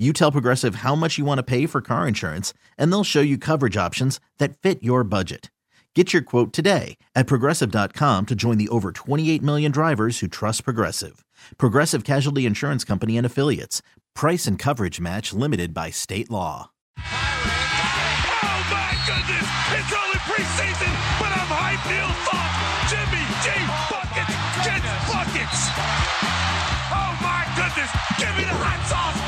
you tell Progressive how much you want to pay for car insurance, and they'll show you coverage options that fit your budget. Get your quote today at progressive.com to join the over 28 million drivers who trust Progressive. Progressive Casualty Insurance Company and Affiliates. Price and coverage match limited by state law. Oh my goodness! It's only preseason, but I'm hyped. Neil Thought, Jimmy G buckets gets buckets. Oh my goodness! Give me the hot sauce,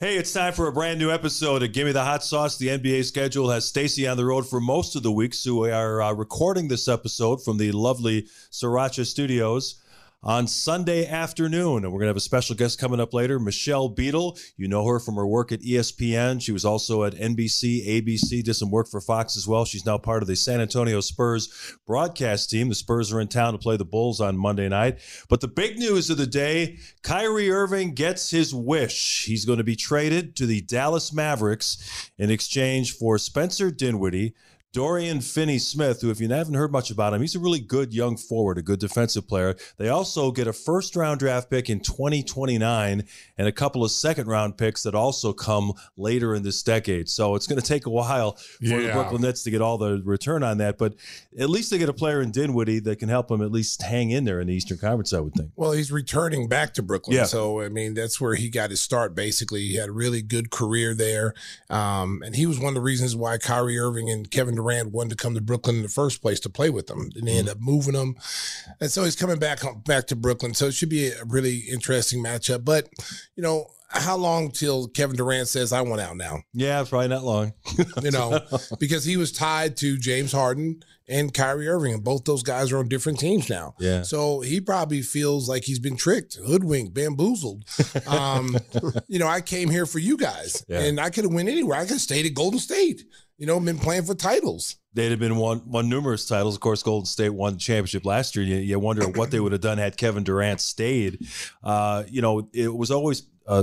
Hey, it's time for a brand new episode of Give Me the Hot Sauce. The NBA schedule has Stacy on the road for most of the week, so we are uh, recording this episode from the lovely Sriracha Studios on Sunday afternoon. And we're going to have a special guest coming up later, Michelle Beadle. You know her from her work at ESPN. She was also at NBC, ABC, did some work for Fox as well. She's now part of the San Antonio Spurs broadcast team. The Spurs are in town to play the Bulls on Monday night. But the big news of the day Kyrie Irving gets his wish. He's going to be traded to the Dallas Mavericks in exchange for Spencer Dinwiddie. Dorian Finney Smith, who, if you haven't heard much about him, he's a really good young forward, a good defensive player. They also get a first round draft pick in 2029 and a couple of second round picks that also come later in this decade. So it's going to take a while for the Brooklyn Nets to get all the return on that. But at least they get a player in Dinwiddie that can help them at least hang in there in the Eastern Conference, I would think. Well, he's returning back to Brooklyn. Yeah. So, I mean, that's where he got his start, basically. He had a really good career there. Um, and he was one of the reasons why Kyrie Irving and Kevin Durant wanted to come to Brooklyn in the first place to play with them. And they end mm-hmm. up moving him. And so he's coming back back to Brooklyn. So it should be a really interesting matchup. But, you know, how long till Kevin Durant says, I want out now? Yeah, probably not long. you know, because he was tied to James Harden and Kyrie Irving, and both those guys are on different teams now. Yeah. So he probably feels like he's been tricked, hoodwinked, bamboozled. Um, you know, I came here for you guys, Yeah. and I could have went anywhere. I could have stayed at Golden State. You know, been playing for titles. They'd have been won, won numerous titles. Of course, Golden State won the championship last year. You, you wonder what they would have done had Kevin Durant stayed. Uh, you know, it was always uh,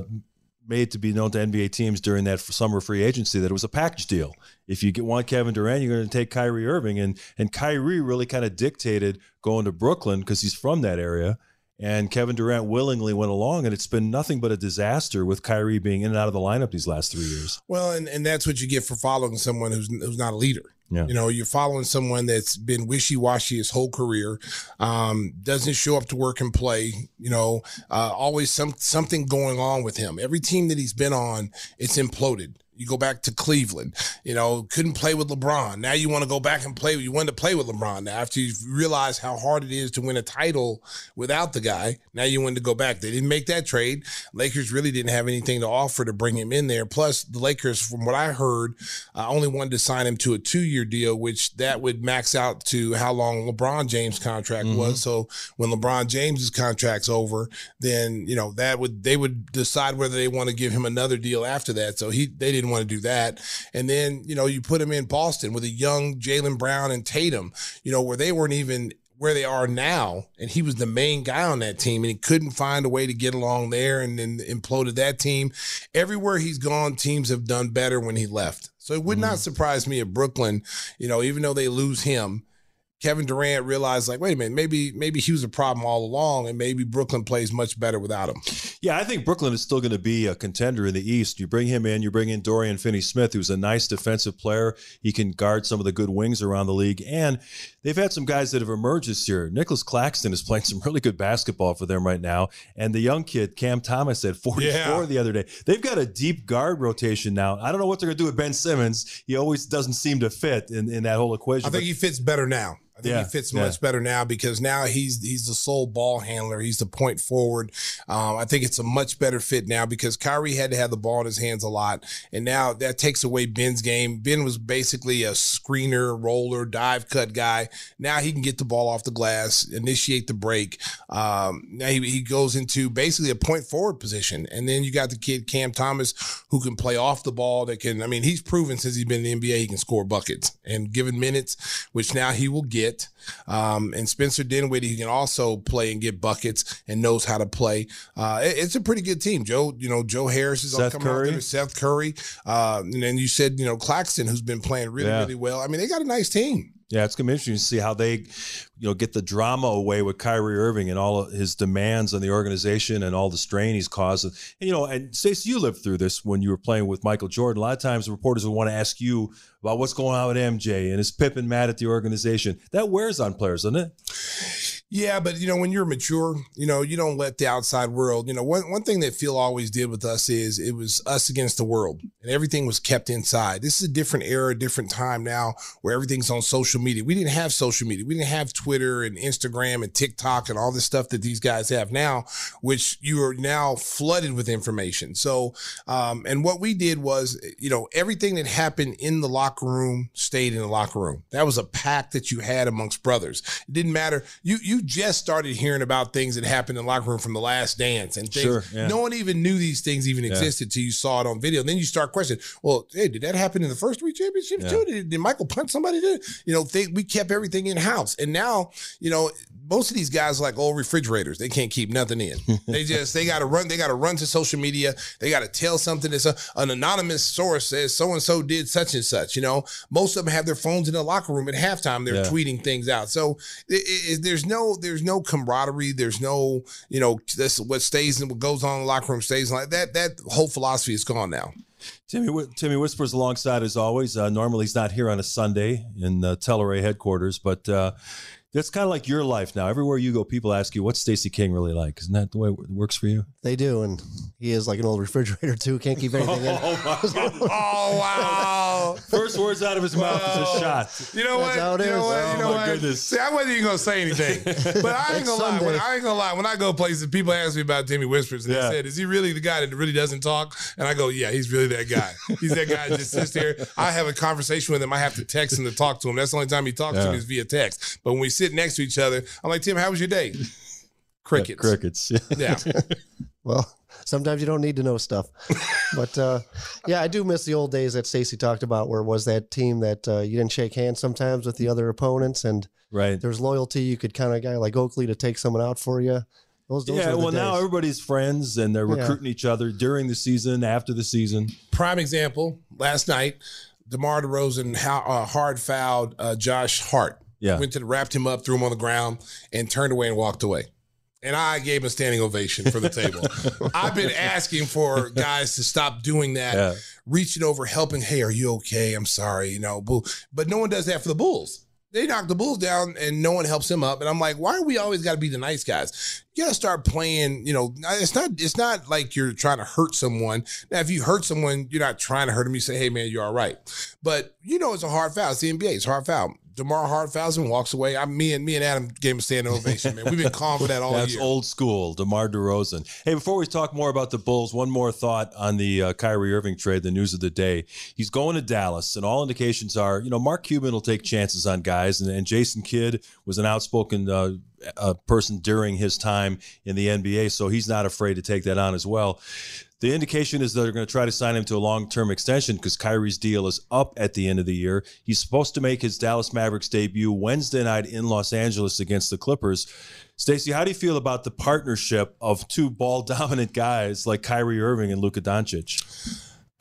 made to be known to NBA teams during that summer free agency that it was a package deal. If you get want Kevin Durant, you're going to take Kyrie Irving, and and Kyrie really kind of dictated going to Brooklyn because he's from that area. And Kevin Durant willingly went along, and it's been nothing but a disaster with Kyrie being in and out of the lineup these last three years. Well, and, and that's what you get for following someone who's who's not a leader. Yeah. You know, you're following someone that's been wishy washy his whole career, um, doesn't show up to work and play. You know, uh, always some something going on with him. Every team that he's been on, it's imploded. You go back to Cleveland, you know, couldn't play with LeBron. Now you want to go back and play. You want to play with LeBron now after you realize how hard it is to win a title without the guy. Now you want to go back. They didn't make that trade. Lakers really didn't have anything to offer to bring him in there. Plus, the Lakers, from what I heard, uh, only wanted to sign him to a two-year deal, which that would max out to how long LeBron James' contract was. So when LeBron James's contract's over, then you know that would they would decide whether they want to give him another deal after that. So he they didn't want to do that. And then you know you put him in Boston with a young Jaylen Brown and Tatum, you know where they weren't even where they are now, and he was the main guy on that team, and he couldn't find a way to get along there, and then imploded that team. Everywhere he's gone, teams have done better when he left. So it would not mm-hmm. surprise me if Brooklyn, you know, even though they lose him, Kevin Durant realized, like, wait a minute, maybe maybe he was a problem all along, and maybe Brooklyn plays much better without him. Yeah, I think Brooklyn is still going to be a contender in the East. You bring him in, you bring in Dorian Finney-Smith, who's a nice defensive player. He can guard some of the good wings around the league, and they've had some guys that have emerged this year. Nicholas Claxton is playing some really good basketball for them right now, and the young kid Cam Thomas at 44 Yeah. the other day. They've got a deep guard rotation now. I don't know what they're going to do with Ben Simmons. He always doesn't seem to fit in, in that whole equation. I think he fits better now. I think Yeah, he fits yeah. much better now because now he's he's the sole ball handler. He's the point forward. Um, I think it's a much better fit now because Kyrie had to have the ball in his hands a lot, and now that takes away Ben's game. Ben was basically a screener, roller, dive cut guy. Now he can get the ball off the glass, initiate the break. Um, now he, he goes into basically a point forward position, and then you got the kid Cam Thomas who can play off the ball. That can, I mean, he's proven since he's been in the NBA he can score buckets and given minutes, which now he will get. Um, and Spencer Dinwiddie he can also play and get buckets and knows how to play. Uh, it- it's a pretty good team. Joe, you know, Joe Harris is Seth coming out Curry. there. Seth Curry, uh, and then you said you know Claxton, who's been playing really Yeah. really well. I mean, they got a nice team. Yeah, it's gonna be interesting to see how they, you know, get the drama away with Kyrie Irving and all his demands on the organization and all the strain he's caused. And, you know, and Stacey, you lived through this when you were playing with Michael Jordan. A lot of times, reporters would want to ask you about what's going on with MJ and is Pippen mad at the organization. That wears on players, doesn't it? Yeah, but you know, when you're mature, you know, you don't let the outside world, you know, one, one thing that Phil always did with us is it was us against the world and everything was kept inside. This is a different era, different time now where everything's on social media. We didn't have social media. We didn't have Twitter and Instagram and TikTok and all this stuff that these guys have now, which you are now flooded with information. So, um, and what we did was, you know, everything that happened in the locker room stayed in the locker room. That was a pact that you had amongst brothers. It didn't matter. You, you just started hearing about things that happened in the locker room from the last dance and things. Sure, yeah. No one even knew these things even existed till you saw it on video. And then you start questioning, well, hey, did that happen in the first three championships Yeah. too? Did, did Michael punch somebody? Did you know? They, we kept everything in house, and now you know most of these guys are like old refrigerators. They can't keep nothing in. they just they got to run. They got to run to social media. They got to tell something. That's a, an anonymous source says so and so did such and such. You know, most of them have their phones in the locker room at halftime. They're Yeah. tweeting things out. So it, it, there's no there's no camaraderie. There's no you know that's what stays and what goes on in the locker room stays like that. That whole philosophy is gone now. Timmy Timmy Whispers alongside as always. Uh, normally he's not here on a Sunday in uh, Teleray headquarters, but uh, that's kind of like your life now. Everywhere you go, people ask you, "What's Stacey King really like?" Isn't that the way it works for you? They do, and he is like an old refrigerator too. Can't keep anything in. Oh my God! Oh wow. First words out of his mouth is a shot. You know That's what? how it you know is. what? Oh, you know oh, my what? goodness. See, I wasn't even gonna say anything, but I ain't gonna lie. When, Sunday. I ain't gonna lie. When I go places, people ask me about Timmy Whispers, and Yeah. they said, "Is he really the guy that really doesn't talk?" And I go, "Yeah, he's really that guy. He's that guy that just sits there. I have a conversation with him. I have to text him to talk to him. That's the only time he talks to Yeah. me is via text. But when we sit next to each other, I'm like, Tim, how was your day? Crickets. Crickets. Yeah. Well, sometimes you don't need to know stuff, but uh, yeah, I do miss the old days that Stacy talked about, where it was that team that uh, you didn't shake hands sometimes with the other opponents, and right. there was loyalty. You could kind of guy like Oakley to take someone out for you. Those, those Yeah. were the Well, now everybody's friends and they're Yeah. recruiting each other during the season, after the season. prime example last night DeMar DeRozan how, uh, hard fouled uh, Josh Hart. Yeah. Went to wrapped him up, threw him on the ground, and turned away and walked away. And I gave him a standing ovation for the table. I've been asking for guys to stop doing that, Yeah. reaching over, helping. Hey, are you okay? I'm sorry, you know. Bull. But no one does that for the Bulls. They knock the Bulls down, and no one helps him up. And I'm like, why are we always got to be the nice guys? You got to start playing. You know, it's not. It's not like you're trying to hurt someone. Now, if you hurt someone, you're not trying to hurt them. You say, hey man, you're all right. But you know, it's a hard foul. It's the NBA. It's a hard foul. Demar and walks away. I, me and me and Adam gave him a standing ovation. Man, we've been calm for that all That's year. old school, DeMar DeRozan. Hey, before we talk more about the Bulls, one more thought on the uh, Kyrie Irving trade, the news of the day. He's going to Dallas, and all indications are, you know, Mark Cuban will take chances on guys, and, and Jason Kidd was an outspoken uh, uh, person during his time in the NBA, so he's not afraid to take that on as well. The indication is that they're going to try to sign him to a long term extension because Kyrie's deal is up at the end of the year. He's supposed to make his Dallas Mavericks debut Wednesday night in Los Angeles against the Clippers. Stacey, how do you feel about the partnership of two ball dominant guys like Kyrie Irving and Luka Doncic?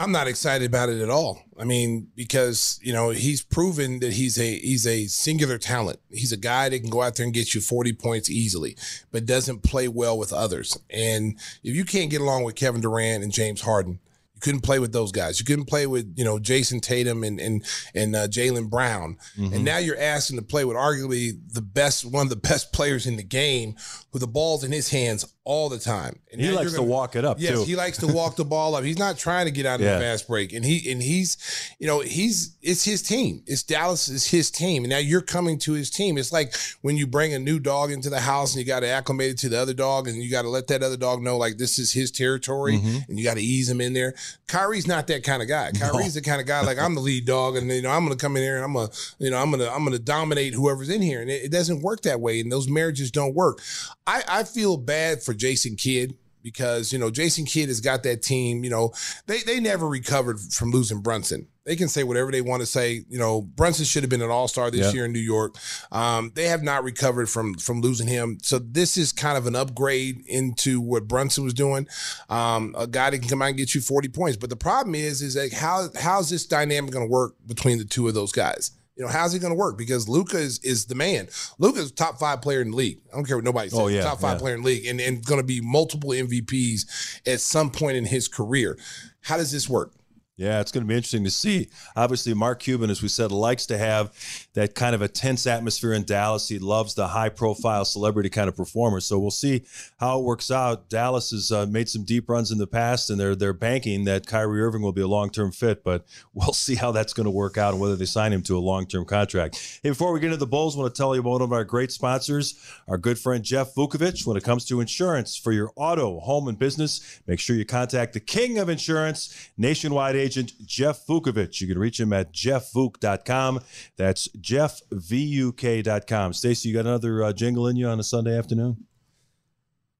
I'm not excited about it at all. I mean, because you know he's proven that he's a he's a singular talent. He's a guy that can go out there and get you 40 points easily, but doesn't play well with others. And if you can't get along with Kevin Durant and James Harden, you couldn't play with those guys. You couldn't play with you know Jayson Tatum and and and uh, Jaylen Brown. Mm-hmm. And now you're asking to play with arguably the best one of the best players in the game, with the balls in his hands all the time. And He likes you're to gonna- walk it up Yes, too. he likes to walk the ball up. He's not trying to get out of Yeah. the fast break. And he and he's, you know, he's it's his team. It's Dallas is his team. And now you're coming to his team. It's like when you bring a new dog into the house and you got to acclimate it to the other dog and you got to let that other dog know like this is his territory Mm-hmm. and you got to ease him in there. Kyrie's not that kind of guy. Kyrie's the kind of guy like I'm the lead dog and you know I'm gonna come in here and I'm gonna you know I'm gonna I'm gonna dominate whoever's in here and it, it doesn't work that way and those marriages don't work. I I feel bad for Jason Kidd because you know Jason Kidd has got that team. You know they they never recovered from losing Brunson. They can say whatever they want to say. You know Brunson should have been an All Star this Yeah. year in New York. Um, they have not recovered from from losing him. So this is kind of an upgrade into what Brunson was doing. Um, a guy that can come out and get you forty points. But the problem is is like how how's this dynamic going to work between the two of those guys? You know, how's he going to work? Because Luka is, is the man. Luka's top five player in the league. I don't care what nobody oh, says. Oh, yeah, top five yeah. player in the league and, and going to be multiple MVPs at some point in his career. How does this work? Yeah, it's going to be interesting to see. Obviously, Mark Cuban, as we said, likes to have that kind of a tense atmosphere in Dallas. He loves the high profile celebrity kind of performer. So we'll see how it works out. Dallas has uh, made some deep runs in the past, and they're they're banking that Kyrie Irving will be a long term fit. But we'll see how that's going to work out and whether they sign him to a long term contract. Hey, before we get into the Bulls, I want to tell you about one of our great sponsors, our good friend Jeff Vukovic. When it comes to insurance for your auto, home, and business, make sure you contact the king of insurance, nationwide agent Jeff Vukovic. You can reach him at jeffvuk.com. That's jeffvuk.com. Stacy, you got another uh, jingle in you on a Sunday afternoon?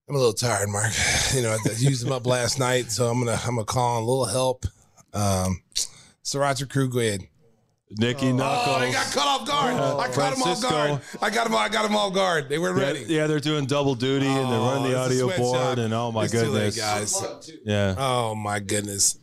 I'm a little tired, Mark. You know, I used them up last night, so I'm gonna I'm gonna call on a little help. Um, Sriracha crew, go ahead. Nikki Knuckles. Oh, they got caught off guard. I caught them off guard. I got them. I got them off guard. They weren't yeah, ready. yeah, they're doing double duty and they're running the Oh, it's a audio sweatshop. board, and oh my It's too late, goodness, guys. yeah, Oh my goodness.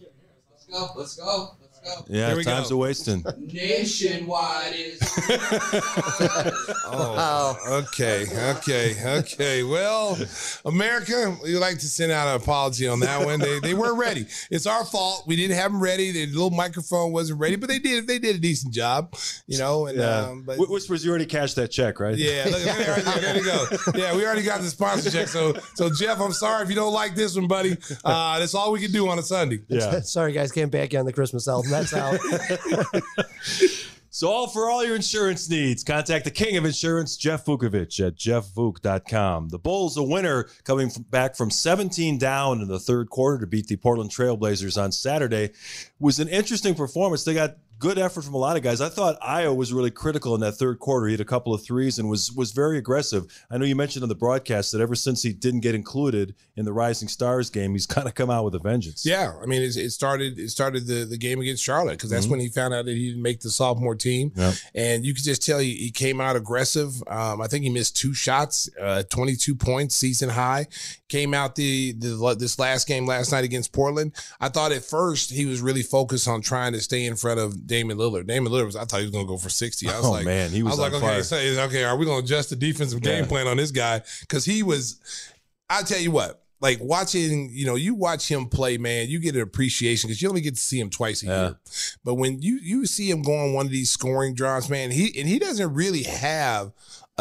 Let's go. Let's go. Let's go. yeah, we time's go. a wasting. Nationwide is. Oh, okay, okay, okay. Well, America, we like to send out an apology on that one. They they weren't ready. It's our fault. We didn't have them ready. The little microphone wasn't ready, but they did they did a decent job, you know. And Yeah, um, but Whispers, you already cashed that check, right? yeah, look, look, right there, there you go. Yeah, we already got the sponsor check. So so Jeff, I'm sorry if you don't like this one, buddy. Uh, that's all we can do on a Sunday. yeah. Sorry, guys, can't back you on the Christmas album. That's out. So, all for all your insurance needs, contact the king of insurance, Jeff Vukovich at jeffvuk.com. The Bulls, a winner, coming back from 17 down in the third quarter to beat the Portland Trailblazers on Saturday, was an interesting performance. They got good effort from a lot of guys. I thought Ayo was really critical in that third quarter. He had a couple of threes and was was very aggressive. I know you mentioned on the broadcast that ever since he didn't get included in the Rising Stars game, he's kind of come out with a vengeance. Yeah, I mean, it, it started. It started the, the game against Charlotte because that's when he found out that he didn't make the sophomore team, Yep. and you could just tell he, he came out aggressive. Um, I think he missed two shots, uh, twenty two points, season high. Came out the, the this last game last night against Portland. I thought at first he was really focused on trying to stay in front of Damian Lillard. Damian Lillard was. I thought he was going to go for sixty. I was Oh, like, man, he was I was like, okay, so, okay, are we going to adjust the defensive game plan on this guy? Because he was. I'll tell you what, like watching, you know, you watch him play, man, you get an appreciation because you only get to see him twice a Yeah. year. But when you you see him go on one of these scoring drives, man, he and he doesn't really have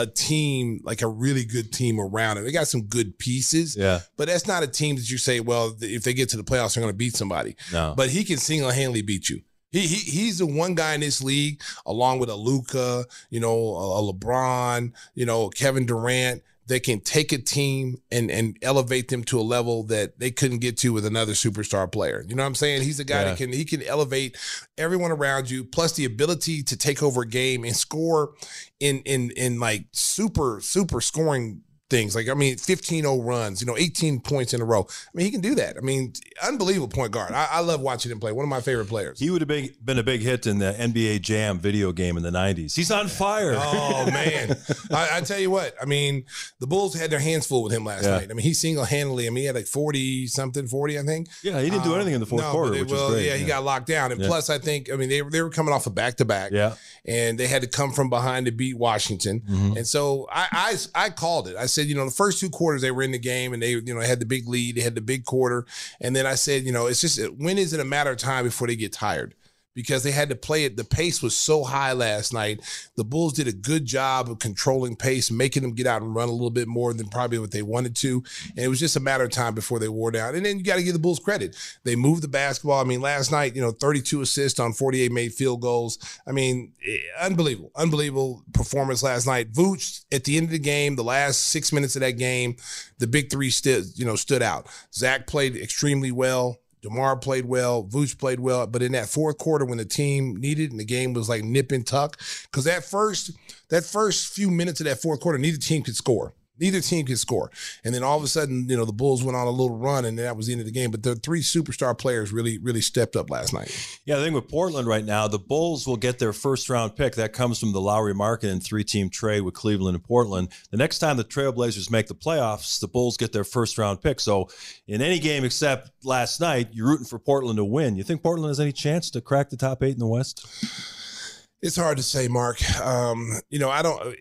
a team like a really good team around him. They got some good pieces, Yeah. but that's not a team that you say, well, if they get to the playoffs, they're going to beat somebody. No. But he can single handedly beat you. He, he he's the one guy in this league, along with a Luka, you know, a, a LeBron, you know, Kevin Durant, that can take a team and and elevate them to a level that they couldn't get to with another superstar player. You know what I'm saying? He's a guy Yeah. that can he can elevate everyone around you, plus the ability to take over a game and score in in in like super super scoring things. Like, I mean, 15 0 runs, you know, 18 points in a row. I mean, he can do that. I mean, unbelievable point guard. I, I love watching him play. One of my favorite players. He would have been, been a big hit in the NBA Jam video game in the 90s. He's on fire. Oh, man. I, I, tell you what, I mean, the Bulls had their hands full with him last yeah. night. I mean, he single handedly, I mean, he had like 40 something, 40, I think. Yeah, he didn't do anything in the fourth no, quarter, it, which well, great. Yeah, he got locked down. And yeah. plus, I think, I mean, they, they were coming off a back to back. Yeah. And they had to come from behind to beat Washington. Mm-hmm. And so I, I, I called it. I said, you know, the first two quarters they were in the game and they, you know, had the big lead. They had the big quarter. And then I said, you know, it's just when is it a matter of time before they get tired? Because they had to play it. The pace was so high last night. The Bulls did a good job of controlling pace, making them get out and run a little bit more than probably what they wanted to. And it was just a matter of time before they wore down. And then you got to give the Bulls credit. They moved the basketball. I mean, last night, you know, 32 assists on 48 made field goals. I mean, eh, unbelievable, unbelievable performance last night. Vooch at the end of the game, the last six minutes of that game, the big three stood, you know, stood out. Zach played extremely well. DeMar played well, Vooch played well, but in that fourth quarter when the team needed and the game was like nip and tuck, because that first that first few minutes of that fourth quarter, neither team could score. Neither team could score. And then all of a sudden, you know, the Bulls went on a little run and that was the end of the game. But the three superstar players really, really stepped up last night. Yeah, I think with Portland right now, the Bulls will get their first round pick. That comes from the Lauri market Markkanen three team trade with Cleveland and Portland. The next time the Trailblazers make the playoffs, the Bulls get their first round pick. So in any game except last night, you're rooting for Portland to win. You think Portland has any chance to crack the top eight in the West? It's hard to say, Mark. Um, you know, I don't.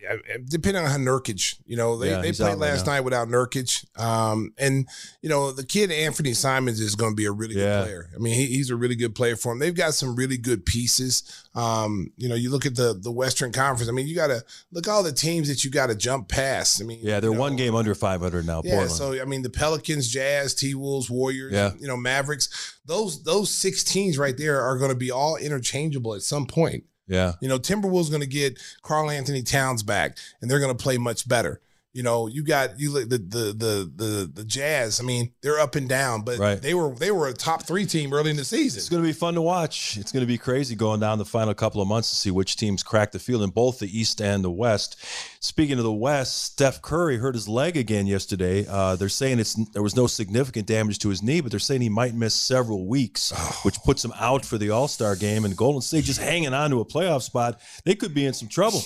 Depending on how Nurkic, you know, they, yeah, they played last night without Nurkic, um, and you know, the kid Anfernee Simons is going to be a really yeah. good player. I mean, he, he's a really good player for them. They've got some really good pieces. Um, you know, you look at the the Western Conference. I mean, you got to look all the teams that you got to jump past. I mean, yeah, they're you know, one game under 500 now. Yeah, Portland. so I mean, the Pelicans, Jazz, T Wolves, Warriors, yeah. you know, Mavericks. Those those six teams right there are going to be all interchangeable at some point. Yeah. You know, Timberwolves going to get Karl-Anthony Towns back, and they're going to play much better. You know, you got you the the the the the Jazz. I mean, they're up and down, but right. they were they were a top three team early in the season. It's going to be fun to watch. It's going to be crazy going down the final couple of months to see which teams crack the field in both the East and the West. Speaking of the West, Steph Curry hurt his leg again yesterday. Uh, they're saying it's there was no significant damage to his knee, but they're saying he might miss several weeks, oh. which puts him out for the All Star game. And Golden State just hanging on to a playoff spot. They could be in some trouble.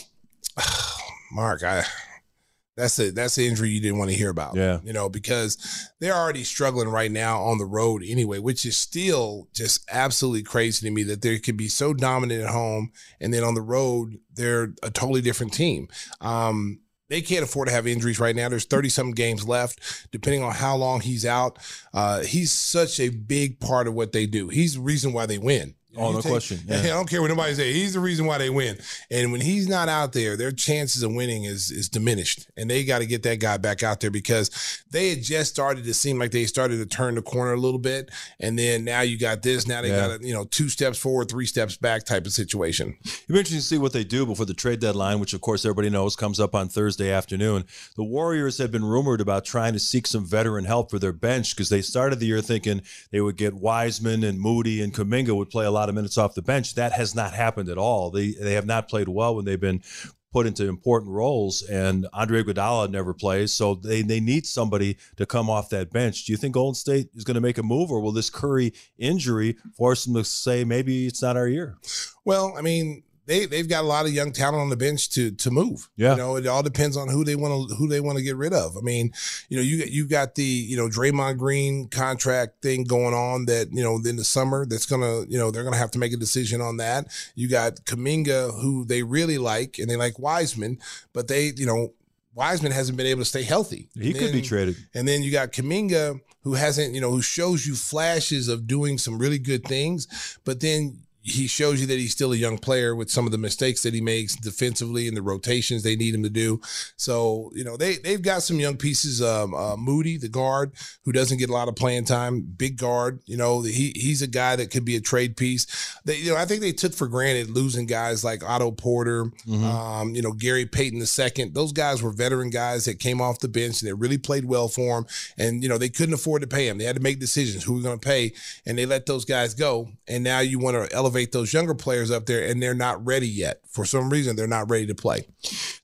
Mark, I that's a that's an injury you didn't want to hear about. Yeah. You know, because they're already struggling right now on the road anyway, which is still just absolutely crazy to me that they could be so dominant at home and then on the road they're a totally different team. Um, they can't afford to have injuries right now. There's 30 some games left, depending on how long he's out. Uh, he's such a big part of what they do. He's the reason why they win. Oh, no take, question. Yeah. I don't care what nobody say. He's the reason why they win. And when he's not out there, their chances of winning is is diminished. And they got to get that guy back out there because they had just started to seem like they started to turn the corner a little bit. And then now you got this. Now they yeah. got a, you know two steps forward, three steps back type of situation. It'll be interesting to see what they do before the trade deadline, which of course everybody knows comes up on Thursday afternoon. The Warriors have been rumored about trying to seek some veteran help for their bench because they started the year thinking they would get Wiseman and Moody and Kuminga would play a lot of minutes off the bench. That has not happened at all. They they have not played well when they've been put into important roles, and Andre Iguodala never plays, so they they need somebody to come off that bench. Do you think Golden State is going to make a move, or will this Curry injury force them to say maybe it's not our year? Well, I mean, they they've got a lot of young talent on the bench to to move. Yeah, you know, it all depends on who they want to who they want to get rid of. I mean, you know, you you got the you know Draymond Green contract thing going on that you know in the summer that's gonna you know they're gonna have to make a decision on that. You got Kuminga who they really like and they like Wiseman, but they you know Wiseman hasn't been able to stay healthy. He and could then, be traded. And then you got Kuminga who hasn't, you know, who shows you flashes of doing some really good things, but then he shows you that he's still a young player with some of the mistakes that he makes defensively and the rotations they need him to do. So, you know, they, they've got some young pieces. Um, uh, Moody, the guard, who doesn't get a lot of playing time, big guard, you know, he, he's a guy that could be a trade piece. They, you know, I think they took for granted losing guys like Otto Porter, mm-hmm. um, you know, Gary Payton II. Those guys were veteran guys that came off the bench and they really played well for him. And, you know, they couldn't afford to pay him. They had to make decisions who we're going to pay. And they let those guys go. And now you want to elevate elevate those younger players up there, and they're not ready yet. For some reason, they're not ready to play.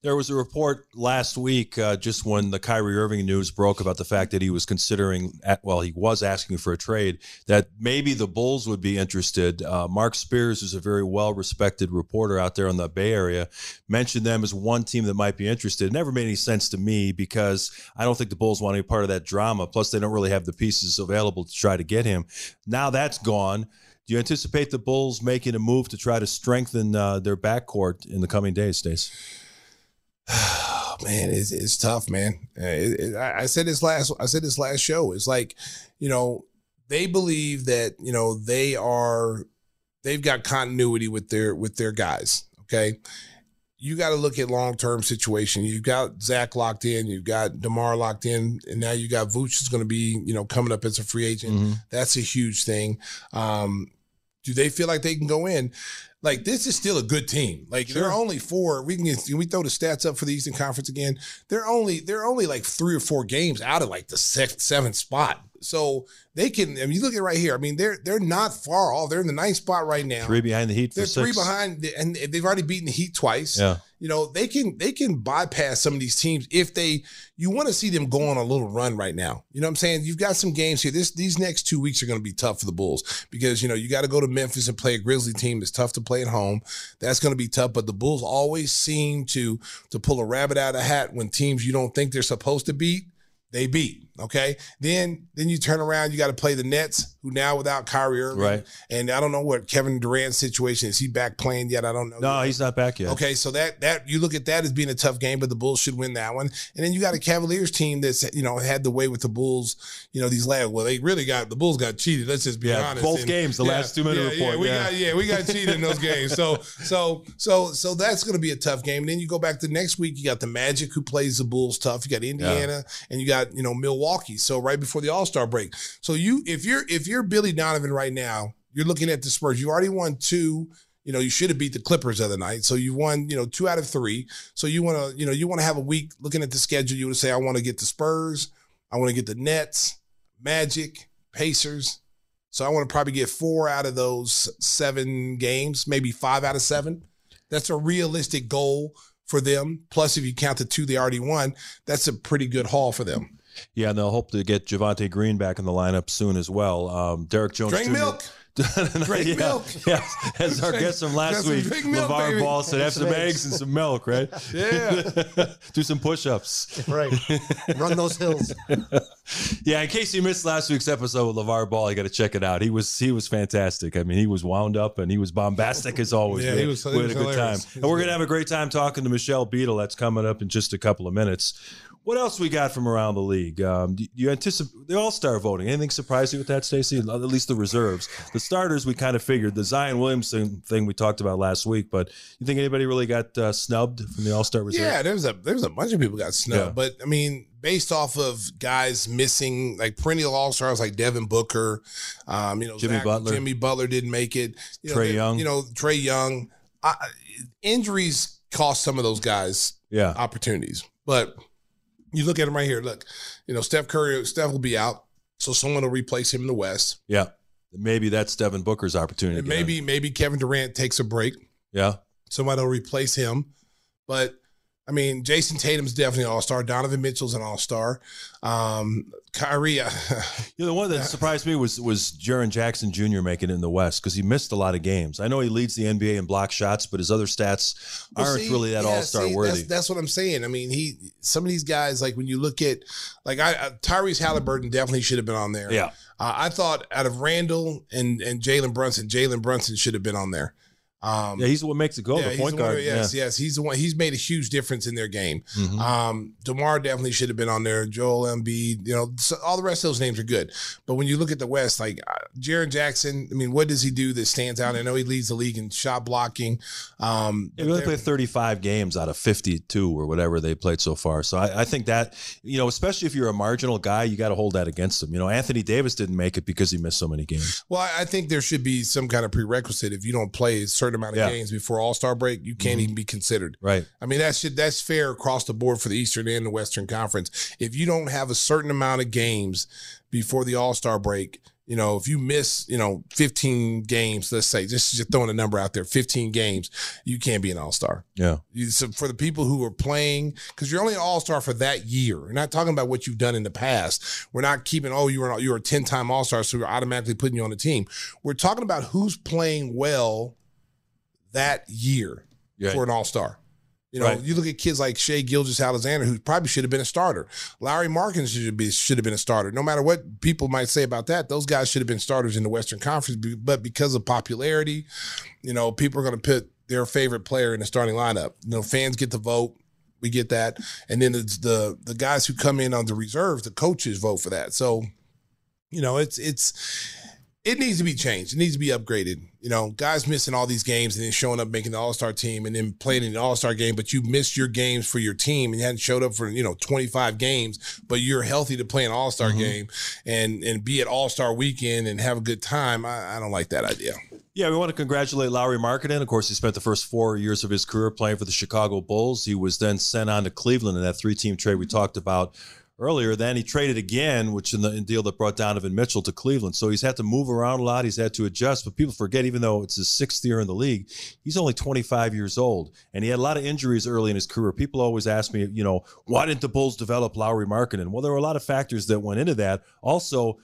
There was a report last week, uh, just when the Kyrie Irving news broke about the fact that he was considering, at, well, he was asking for a trade, that maybe the Bulls would be interested. Uh, Mark Spears, who's a very well respected reporter out there in the Bay Area, mentioned them as one team that might be interested. It never made any sense to me because I don't think the Bulls want to be part of that drama. Plus, they don't really have the pieces available to try to get him. Now that's gone. Do you anticipate the Bulls making a move to try to strengthen uh, their backcourt in the coming days, Stace? Man, it's, it's tough, man. Uh, It, it, I said this last. I said this last show. It's like, you know, they believe that you know they are, they've got continuity with their with their guys. Okay, you got to look at long term situation. You've got Zach locked in. You've got Demar locked in, and now you got Vooch is going to be you know coming up as a free agent. Mhm. That's a huge thing. Um, do they feel like they can go in? Like this is still a good team. Like Sure. they're only four. We can can we throw the stats up for the Eastern Conference again. They're only they're only like three or four games out of like the sixth, seventh spot. So they can. I mean, you look at right here. I mean, they're they're not far off. They're in the ninth spot right now. Three behind the Heat They're three behind, and they've already beaten the Heat twice. Yeah. You know they can they can bypass some of these teams if they. You want to see them go on a little run right now. You know what I'm saying? You've got some games here. This these next two weeks are going to be tough for the Bulls because you know you got to go to Memphis and play a Grizzly team. It's tough to play at home. That's going to be tough. But the Bulls always seem to to pull a rabbit out of a hat when teams you don't think they're supposed to beat they beat. Okay. Then then you turn around, you got to play the Nets, who now without Kyrie Irving. Right. And I don't know what Kevin Durant's situation is. He back playing yet? I don't know. No, yet. he's not back yet. Okay, so that that you look at that as being a tough game, but the Bulls should win that one. And then you got a Cavaliers team that's you know had the way with the Bulls. You know these last well they really got the Bulls got cheated. Let's just be Yeah, honest. both And- games, the last two minute yeah, report, Yeah, we yeah. got yeah we got cheated in those games. So so so so that's going to be a tough game. And then you go back to next week. You got the Magic who plays the Bulls tough. You got Indiana and you got you know Milwaukee. So right before the All Star break. So you if you're if you're Billy Donovan right now, you're looking at the Spurs. You already won two. You know, you should have beat the Clippers the other night. So you won, you know, two out of three. So you want to, you know, you want to have a week looking at the schedule. You would say, I want to get the Spurs. I want to get the Nets, Magic, Pacers. So I want to probably get four out of those seven games, maybe five out of seven. That's a realistic goal for them. Plus, if you count the two they already won, that's a pretty good haul for them. Yeah, and they'll hope to get Javonte Green back in the lineup soon as well. Um, Derrick Jones. Drink Jr. milk. Drink yeah, milk. Yeah, as our guest from last week, drink milk, LeVar baby. Ball said, have some Some eggs eggs. and some milk, right? Yeah. Do some push ups. Right. Run those hills. Yeah, in case you missed last week's episode with LeVar Ball, you got to check it out. He was he was fantastic. I mean, he was wound up and he was bombastic as always. Yeah, we, he was- we had was a good time. hilarious. He And we're going to have a great time talking to Michelle Beadle. That's coming up in just a couple of minutes. What else we got from around the league? Um, do you anticipate the All Star voting? Anything surprise you with that, Stacey? At least the reserves. The starters, we kind of figured. The Zion Williamson thing we talked about last week, but you think anybody really got uh, snubbed from the All Star reserve? Yeah, there's a there's a bunch of people got snubbed, Yeah. but I mean, based off of guys missing like perennial all stars like Devin Booker, um, you know, Jimmy Butler. Jimmy Butler didn't make it. You know, they- Young. you know, Trae Young. I, injuries cost some of those guys yeah. opportunities, but you look at him right here. Look, you know, Steph Curry, Steph will be out, so someone will replace him in the West, Yeah. Maybe that's Devin Booker's opportunity. maybe maybe Kevin Durant takes a break. Yeah. somebody will replace him. But I mean, Jayson Tatum's definitely an all star. Donovan Mitchell's an all star. Um, Kyrie, uh, Yeah, the one that uh, surprised me was was Jaren Jackson Jr. making it in the West because he missed a lot of games. I know he leads the NBA in block shots, but his other stats Well, aren't see, really that yeah, All Star worthy. That's, that's what I'm saying. I mean, he some of these guys like when you look at like I, I Tyrese Halliburton definitely should have been on there. yeah, uh, I thought out of Randle and and Jalen Brunson, Jalen Brunson should have been on there. Um, yeah, he's what makes it go. yeah, the point the one- guard. yes, yes, he's the one. He's made a huge difference in their game. yeah. Mhm. Um, Demar definitely should have been on there. Joel Embiid, you know, so all the rest of those names are good. But when you look at the West, like uh, Jaren Jackson, I mean, what does he do that stands out? I know he leads the league in shot blocking. Um, Yeah, they're- played 35 games out of 52 or whatever they played so far. So I, I think that, you know, especially if you're a marginal guy, you got to hold that against him. You know, Anthony Davis didn't make it because he missed so many games. well, I- I think there should be some kind of prerequisite. If you don't play a certain amount of Yeah. games before All Star break, you can't Mhm. even be considered. Right. I mean, that's that's fair across the board for the Eastern and the Western Conference. If you don't have a certain amount of games before the All Star break, You know, if you miss, you know, 15 games, let's say, just, just throwing a number out there, 15 games, you can't be an all star. Yeah. So for the people who are playing, because you're only an all star for that year. We're not talking about what you've done in the past. We're not keeping, oh, you were you were a 10 time all star, so we're automatically putting you on the team. We're talking about who's playing well that year Right. for an all star. You know, Right. you look at kids like Shai Gilgeous-Alexander, who probably should have been a starter. Lauri Markkanen should be should have been a starter. No matter what people might say about that, those guys should have been starters in the Western Conference. But because of popularity, you know, people are going to put their favorite player in the starting lineup. You know, fans get to vote. We get that, and then it's the the guys who come in on the reserves, the coaches vote for that. So, you know, it's it's it needs to be changed. It needs to be upgraded. You know, guys missing all these games and then showing up making the All Star team and then playing in the All Star game, but you missed your games for your team and you hadn't showed up for you know twenty five games, but you're healthy to play an All Star mm-hmm. game and and be at All Star weekend and have a good time. I, I don't like that idea. Yeah, we want to congratulate Lauri Markkanen. Of course, he spent the first four years of his career playing for the Chicago Bulls. He was then sent on to Cleveland in that three-team trade we talked about earlier. Then he traded again, which in the in deal that brought Donovan Mitchell to Cleveland. So he's had to move around a lot. He's had to adjust. But people forget, even though it's his sixth year in the league, he's only 25 years old, and he had a lot of injuries early in his career. People always ask me, you know, why didn't the Bulls develop Lauri Markkanen? Well, there were a lot of factors that went into that. Also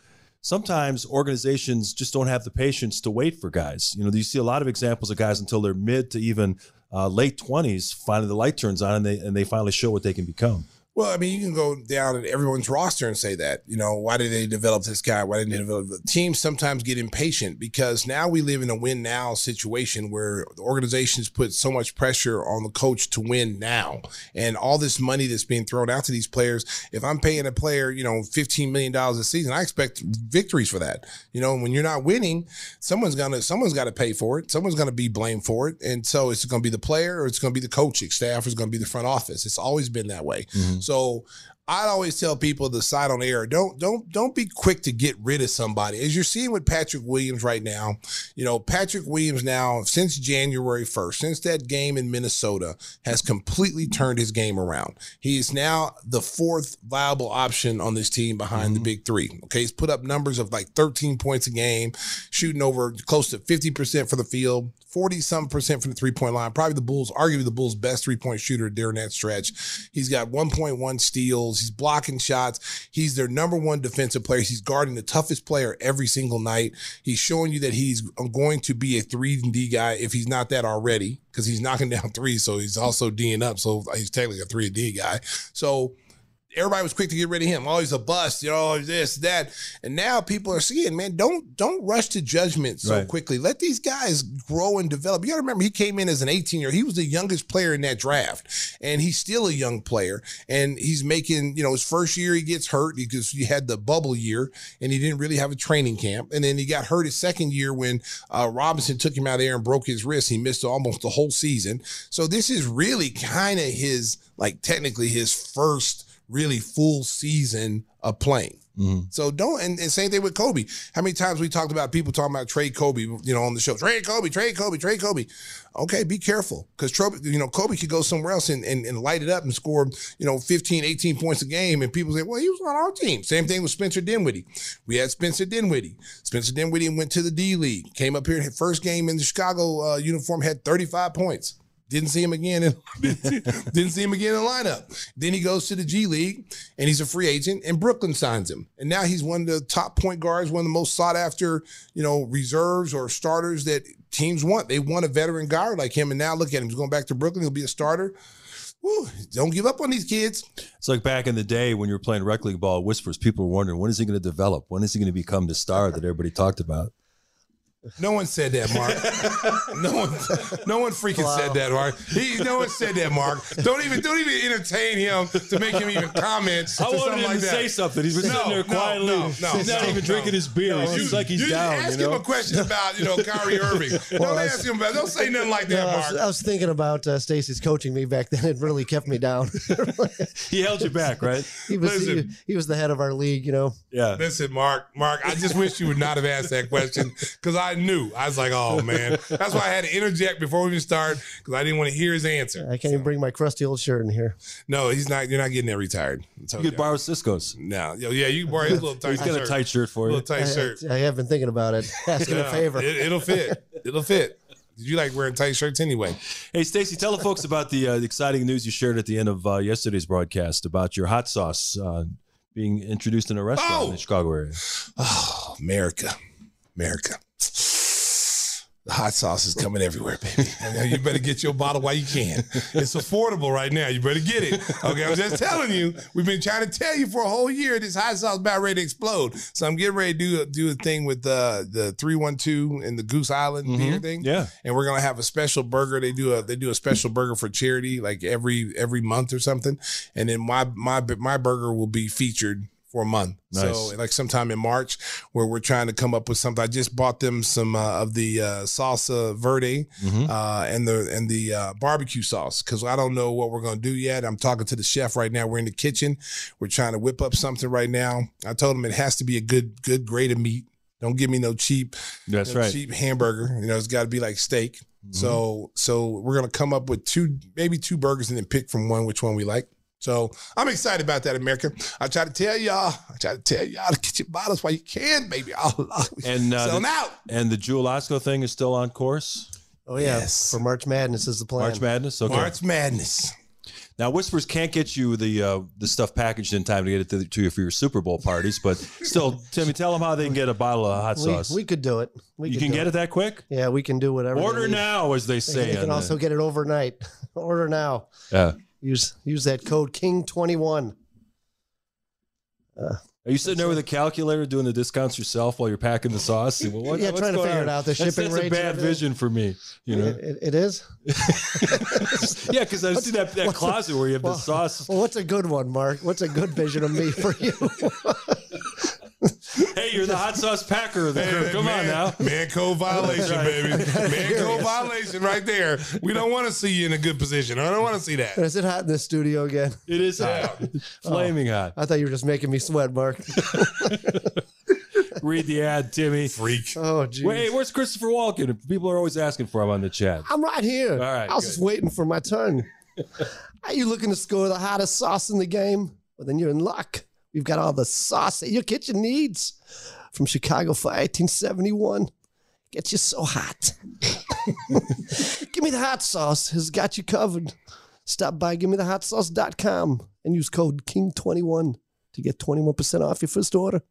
sometimes organizations just don't have the patience to wait for guys. You know, you see a lot of examples of guys until they're mid to even uh, late twenties. Finally, the light turns on and they and they finally show what they can become. Well, I mean, you can go down at everyone's roster and say that, you know, why did they develop this guy? Why didn't they develop the teams sometimes get impatient because now we live in a win now situation where the organizations put so much pressure on the coach to win now. And all this money that's being thrown out to these players, if I'm paying a player, you know, $15 million a season, I expect victories for that. You know, when you're not winning, someone's gonna someone's gotta pay for it. Someone's gonna be blamed for it. And so it's gonna be the player or it's gonna be the coaching staff or it's gonna be the front office. It's always been that way. Mm-hmm. So I'd always tell people to side on air. Don't don't don't be quick to get rid of somebody. As you're seeing with Patrick Williams right now, you know, Patrick Williams now, since January 1st, since that game in Minnesota, has completely turned his game around. He is now the fourth viable option on this team behind the mm-hmm. big three. Okay. He's put up numbers of like 13 points a game, shooting over close to 50% for the field, 40 some percent from the three point line. Probably the Bulls, arguably the Bulls' best three point shooter during that stretch. He's got 1.1 steals. He's blocking shots. He's their number one defensive player. He's guarding the toughest player every single night. He's showing you that he's um, going to be a three and D guy if he's not that already, because he's knocking down threes. So he's also D'ing up. So he's technically a three and D guy. So everybody was quick to get rid of him. Oh, he's a bust, you know, this, that. And now people are seeing, man, don't don't rush to judgment so Right. quickly. Let these guys grow and develop. You gotta remember he came in as an 18 year. He was the youngest player in that draft. And he's still a young player. And he's making, you know, his first year he gets hurt because he had the bubble year and he didn't really have a training camp. And then he got hurt his second year when uh, Robinson took him out there and broke his wrist. He missed almost the whole season. So this is really kind of his, like technically his first really full season of playing. So don't and, and same thing with Coby. How many times we talked about people talking about trade Coby, you know, on the show. Trade Coby, trade Coby, trade Coby. Okay, be careful. Because you know, Coby could go somewhere else and, and, and light it up and score, you know, 15, 18 points a game. And people say, well, he was on our team. Same thing with Spencer Dinwiddie. We had Spencer Dinwiddie. Spencer Dinwiddie went to the D League, came up here, first game in the Chicago uh, uniform, had 35 points. Didn't see him again. In, didn't see him again in the lineup. Then he goes to the G League and he's a free agent, and Brooklyn signs him. And now he's one of the top point guards, one of the most sought after, you know, reserves or starters that teams want. They want a veteran guard like him. And now look at him. He's going back to Brooklyn. He'll be a starter. Don't give up on these kids. It's like back in the day when you were playing rec league ball, whispers. People were wondering when is he going to develop? When is he going to become the star that everybody talked about? No one said that, Mark. no one, no one freaking said that, Mark. He, no one said that, Mark. Don't even, don't even entertain him to make him even comment. I to wanted him like to that. say something. He's been No, sitting there no, quietly. no, no, he's not no, even no. drinking his beer. No, He seems like he's you down. Ask you know? him a question about you know Kyrie Irving. Don't ask him about. Don't say nothing like that, No, I, was, Mark. I was thinking about uh, Stacy's coaching me back then. It really kept me down. He held you back, right? he was he, he was the head of our league, you know. Yeah. Listen, Mark. Mark, I just wish you would not have asked that question because I knew. I was like, oh man. That's why I had to interject before we even start because I didn't want to hear his answer. I can't even bring my crusty old shirt in here. No, he's not. You're not getting that retired. You told could borrow Cisco's. No, yo, yeah, you can borrow his little tight He's got shirt. a tight shirt for you. little tight shirt. I, I have been thinking about it. Asking a Yeah, favor. It, will fit. It'll fit. You like wearing tight shirts anyway. Hey, Stacy, tell the folks about the, uh, the exciting news you shared at the end of uh, yesterday's broadcast about your hot sauce uh, being introduced in a restaurant Oh! in the Chicago area. Oh, America, America. The hot sauce is coming everywhere, baby. You better get your bottle while you can. It's affordable right now. You better get it. Okay, I'm just telling you. We've been trying to tell you for a whole year this hot sauce about ready to explode. So I'm getting ready to do a, do a thing with uh, the three one two and the Goose Island beer thing. Yeah. and we're gonna have a special burger. They do a they do a special burger for charity like every every month or something. And then my my my burger will be featured for a month. Nice. So like sometime in March, where we're trying to come up with something. I just bought them some uh, of the uh, salsa verde Mhm. uh, and the and the uh, barbecue sauce because I don't know what we're gonna do yet. I'm talking to the chef right now. We're in the kitchen. We're trying to whip up something right now. I told him it has to be a good good grade of meat. Don't give me no cheap That's no right. cheap hamburger. You know, it's got to be like steak. So so we're gonna come up with two, maybe two burgers, and then pick from one which one we like. So I'm excited about that, America. I try to tell y'all, I try to tell y'all to get your bottles while you can, baby. Allah. And, uh, selling the- out. And the Jewel Osco thing is still on course. oh yeah, Yes. for March Madness is the plan. March Madness. Okay. March Madness. Now, Whispers can't get you the uh, the stuff packaged in time to get it to, to you for your Super Bowl parties, but still, Timmy, tell them how they can get a bottle of hot sauce. we could do it. We you could can get it that quick. Yeah, we can do whatever. Order now, as they say. You can on the- also get it overnight. Order now. yeah. Use use that code King twenty one. Uh, are you sitting there with a calculator doing the discounts yourself while you're packing the sauce? Well, what- Yeah, trying to figure on? it out, the That's- shipping That's a rates and bad vision for me. You know. It, it is. yeah, because I see that, that closet where you have the sauce. Well, what's a good one, Mark? What's a good vision of me for you? Hey, you're the hot sauce packer of the crew. Come on now. Man code violation, baby. Man code violation right there. We don't want to see you in a good position. I don't want to see that. is it hot in the studio again? It is hot. Flaming hot. Oh, I thought you were just making me sweat, Mark. Read the ad, Timmy. Freak. Oh, geez. Wait, where's Christopher Walken? People are always asking for him on the chat. I'm right here. All right, I was good. just waiting for my turn. Are you looking to score the hottest sauce in the game? Well, then you're in luck. We've got all the sauce that your kitchen needs. From Chicago for 1871. Gets you so hot. Give me the hot sauce has got you covered. Stop by gimmethehot.sauce.com and use code KING21 to get 21% off your first order.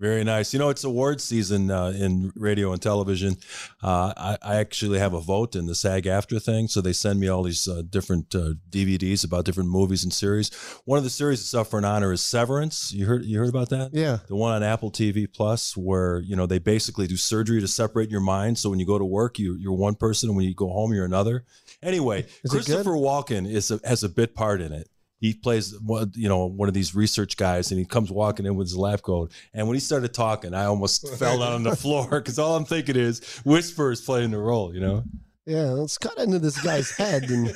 Very nice. You know, it's award season uh, in radio and television. Uh, I, I actually have a vote in the SAG-AFTRA thing. So they send me all these uh, different uh, DVDs about different movies and series. One of the series that's up for an honor is Severance. You heard you heard about that? Yeah. The one on Apple TV Plus, where you know they basically do surgery to separate your mind. So when you go to work, you, you're one person, and when you go home, you're another. Anyway, Is? Christopher Walken is a, has a bit part in it. He plays one, you know, one of these research guys, and he comes walking in with his lab coat. And when he started talking, I almost fell down on the floor because all I'm thinking is Whisper is playing the role. You know, Yeah, let's cut into this guy's head and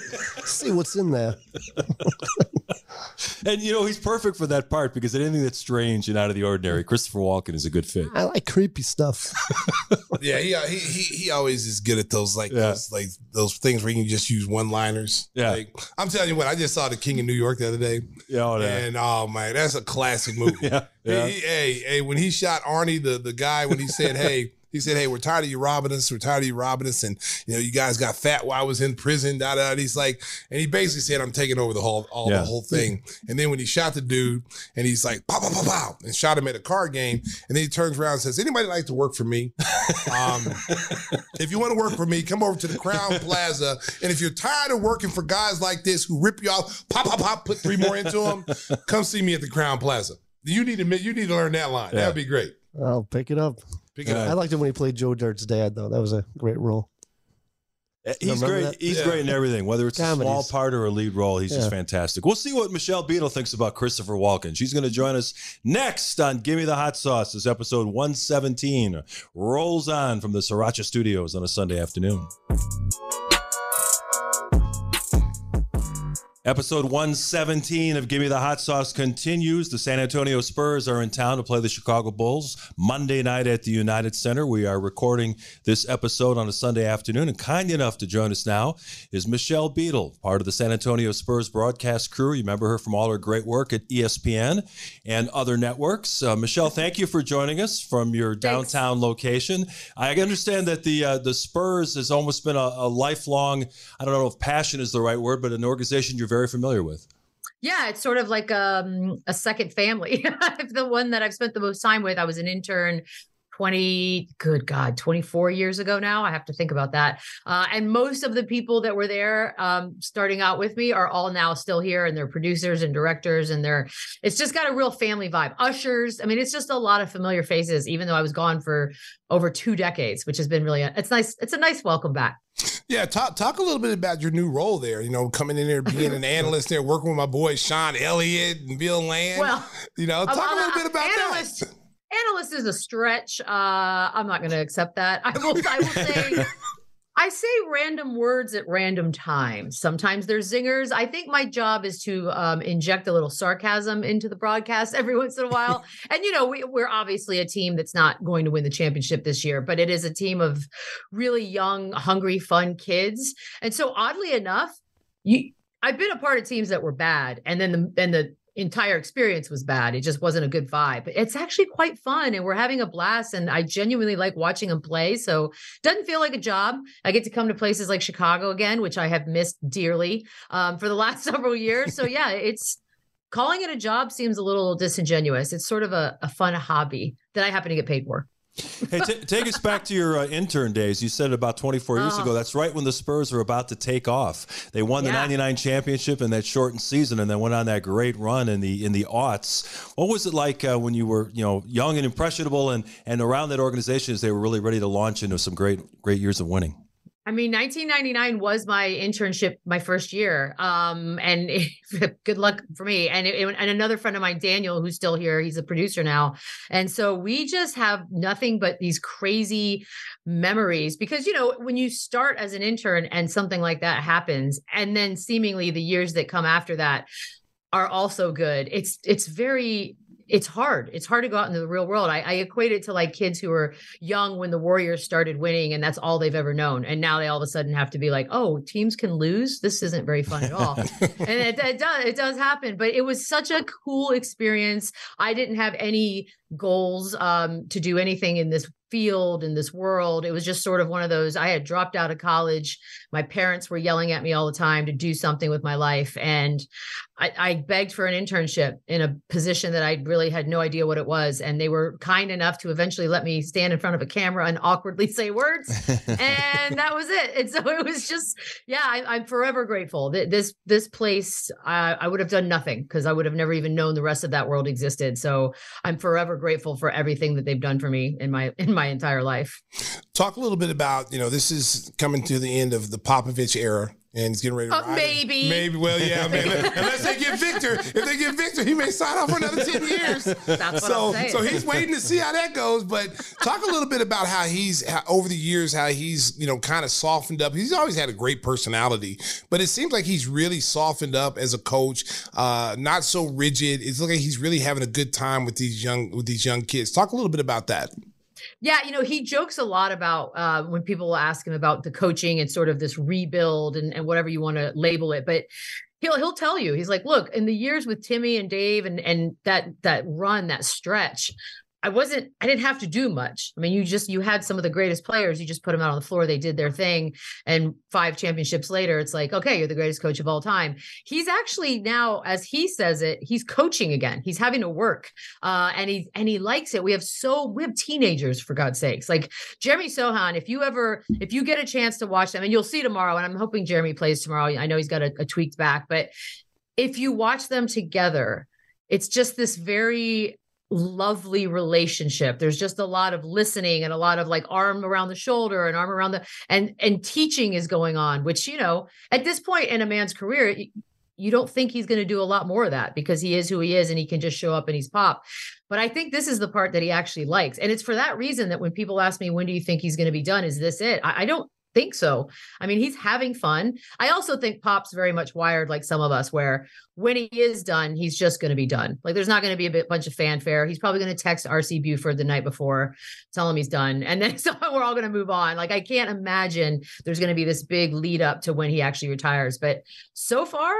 see what's in there. and you know he's perfect for that part because anything that's strange and out of the ordinary, Christopher Walken is a good fit. I like creepy stuff. Yeah, he, he he he always is good at those like Yeah. those like those things where you can just use one liners. Yeah. like, I'm telling you what, I just saw The King of New York the other day, Yeah, oh, yeah. and oh man, that's a classic movie. Yeah, yeah. He- he- hey, hey, when he shot Arnie, the the guy, when he said, "Hey." He said, "Hey, we're tired of you robbing us. We're tired of you robbing us, and you know you guys got fat while I was in prison." Da da. And he's like, and he basically said, "I'm taking over the whole all Yeah. the whole thing." And then when he shot the dude, and he's like, "Pow pow pow pow," and shot him at a card game, and then he turns around and says, "Anybody like to work for me? Um, if you want to work for me, come over to the Crown Plaza. And if you're tired of working for guys like this who rip you off, pop pop pop, put three more into them, come see me at the Crown Plaza. You need to you need to learn that line. Yeah. That'd be great." I'll pick it up. Pick it I liked him when he played Joe Dirt's dad, though. That was a great role. He's Remember great. that? He's Yeah. great in everything, whether it's a small Comedies. part or a lead role. He's just fantastic. We'll see what Michelle Beadle thinks about Christopher Walken. She's going to join us next on Give Me the Hot Sauce. This episode 117 rolls on from the Sriracha Studios on a Sunday afternoon. Episode 117 of Give Me the Hot Sauce continues. The San Antonio Spurs are in town to play the Chicago Bulls Monday night at the United Center. We are recording this episode on a Sunday afternoon, and kind enough to join us now is Michelle Beadle, part of the San Antonio Spurs broadcast crew. You remember her from all her great work at ESPN and other networks. Uh, Michelle, thank you for joining us from your downtown Thanks. location. I understand that the uh, the Spurs has almost been a, a lifelong, I don't know if passion is the right word, but an organization you're very familiar with. Yeah, it's sort of like um, a second family. the one that I've spent the most time with. I was an intern 20 good god 24 years ago now i have to think about that uh, and most of the people that were there um, starting out with me are all now still here and they're producers and directors and they're it's just got a real family vibe ushers i mean it's just a lot of familiar faces even though i was gone for over two decades which has been really it's nice it's a nice welcome back yeah, talk talk a little bit about your new role there. You know, coming in there being an analyst there, working with my boys Sean Elliott and Bill Land. Well, you know, talk a, a little bit about analyst, that. Analyst is a stretch. Uh, I'm not going to accept that. I will. I will say. I say random words at random times. Sometimes they're zingers. I think my job is to um, inject a little sarcasm into the broadcast every once in a while. and, you know, we, we're obviously a team that's not going to win the championship this year, but it is a team of really young, hungry, fun kids. And so, oddly enough, you, I've been a part of teams that were bad, and then the and the entire experience was bad. It just wasn't a good vibe. It's actually quite fun and we're having a blast and I genuinely like watching them play. So doesn't feel like a job. I get to come to places like Chicago again, which I have missed dearly um, for the last several years. So yeah, it's calling it a job seems a little disingenuous. It's sort of a, a fun hobby that I happen to get paid for hey, t- take us back to your uh, intern days. You said about 24 years ago. Oh. That's right when the Spurs were about to take off. They won the yeah. 99 championship in that shortened season and then went on that great run in the in the aughts. What was it like uh, when you were, you know, young and impressionable and and around that organization as they were really ready to launch into some great great years of winning? I mean, 1999 was my internship, my first year. Um, and it, good luck for me. And it, and another friend of mine, Daniel, who's still here, he's a producer now. And so we just have nothing but these crazy memories because, you know, when you start as an intern and something like that happens, and then seemingly the years that come after that are also good, it's, it's very, it's hard. It's hard to go out into the real world. I, I, equate it to like kids who were young when the Warriors started winning, and that's all they've ever known. And now they all of a sudden have to be like, "Oh, teams can lose. This isn't very fun at all." and it, it does. It does happen. But it was such a cool experience. I didn't have any goals um, to do anything in this field in this world. It was just sort of one of those. I had dropped out of college. My parents were yelling at me all the time to do something with my life. And I, I, begged for an internship in a position that I really had no idea what it was. And they were kind enough to eventually let me stand in front of a camera and awkwardly say words. and that was it. And so it was just, yeah, I, am forever grateful. that This, this place, I, I would have done nothing because I would have never even known the rest of that world existed. So I'm forever grateful for everything that they've done for me in my, in my entire life. Talk a little bit about, you know, this is coming to the end of the Popovich era and he's getting ready to uh, maybe. Maybe well yeah maybe. unless they get Victor if they get Victor he may sign off for another 10 years. That's so I'm so he's waiting to see how that goes but talk a little bit about how he's how, over the years how he's you know kind of softened up. He's always had a great personality but it seems like he's really softened up as a coach uh, not so rigid. It's like he's really having a good time with these young with these young kids. Talk a little bit about that yeah, you know, he jokes a lot about uh, when people ask him about the coaching and sort of this rebuild and, and whatever you want to label it. But he'll he'll tell you, he's like, look, in the years with Timmy and Dave and and that that run, that stretch, I wasn't, I didn't have to do much. I mean, you just, you had some of the greatest players. You just put them out on the floor. They did their thing. And five championships later, it's like, okay, you're the greatest coach of all time. He's actually now, as he says it, he's coaching again. He's having to work. Uh, and he, and he likes it. We have so, we have teenagers for God's sakes. Like Jeremy Sochan, if you ever, if you get a chance to watch them and you'll see tomorrow, and I'm hoping Jeremy plays tomorrow. I know he's got a, a tweaked back, but if you watch them together, it's just this very lovely relationship. There's just a lot of listening and a lot of like arm around the shoulder and arm around the and and teaching is going on which you know at this point in a man's career you don't think he's going to do a lot more of that because he is who he is and he can just show up and he's pop. But i think this is the part that he actually likes. And it's for that reason that when people ask me when do you think he's going to be done? Is this it? I, I don't think so. I mean, he's having fun. I also think Pop's very much wired like some of us, where when he is done, he's just going to be done. Like there's not going to be a bit, bunch of fanfare. He's probably going to text RC Buford the night before, tell him he's done, and then so we're all going to move on. Like I can't imagine there's going to be this big lead up to when he actually retires. But so far,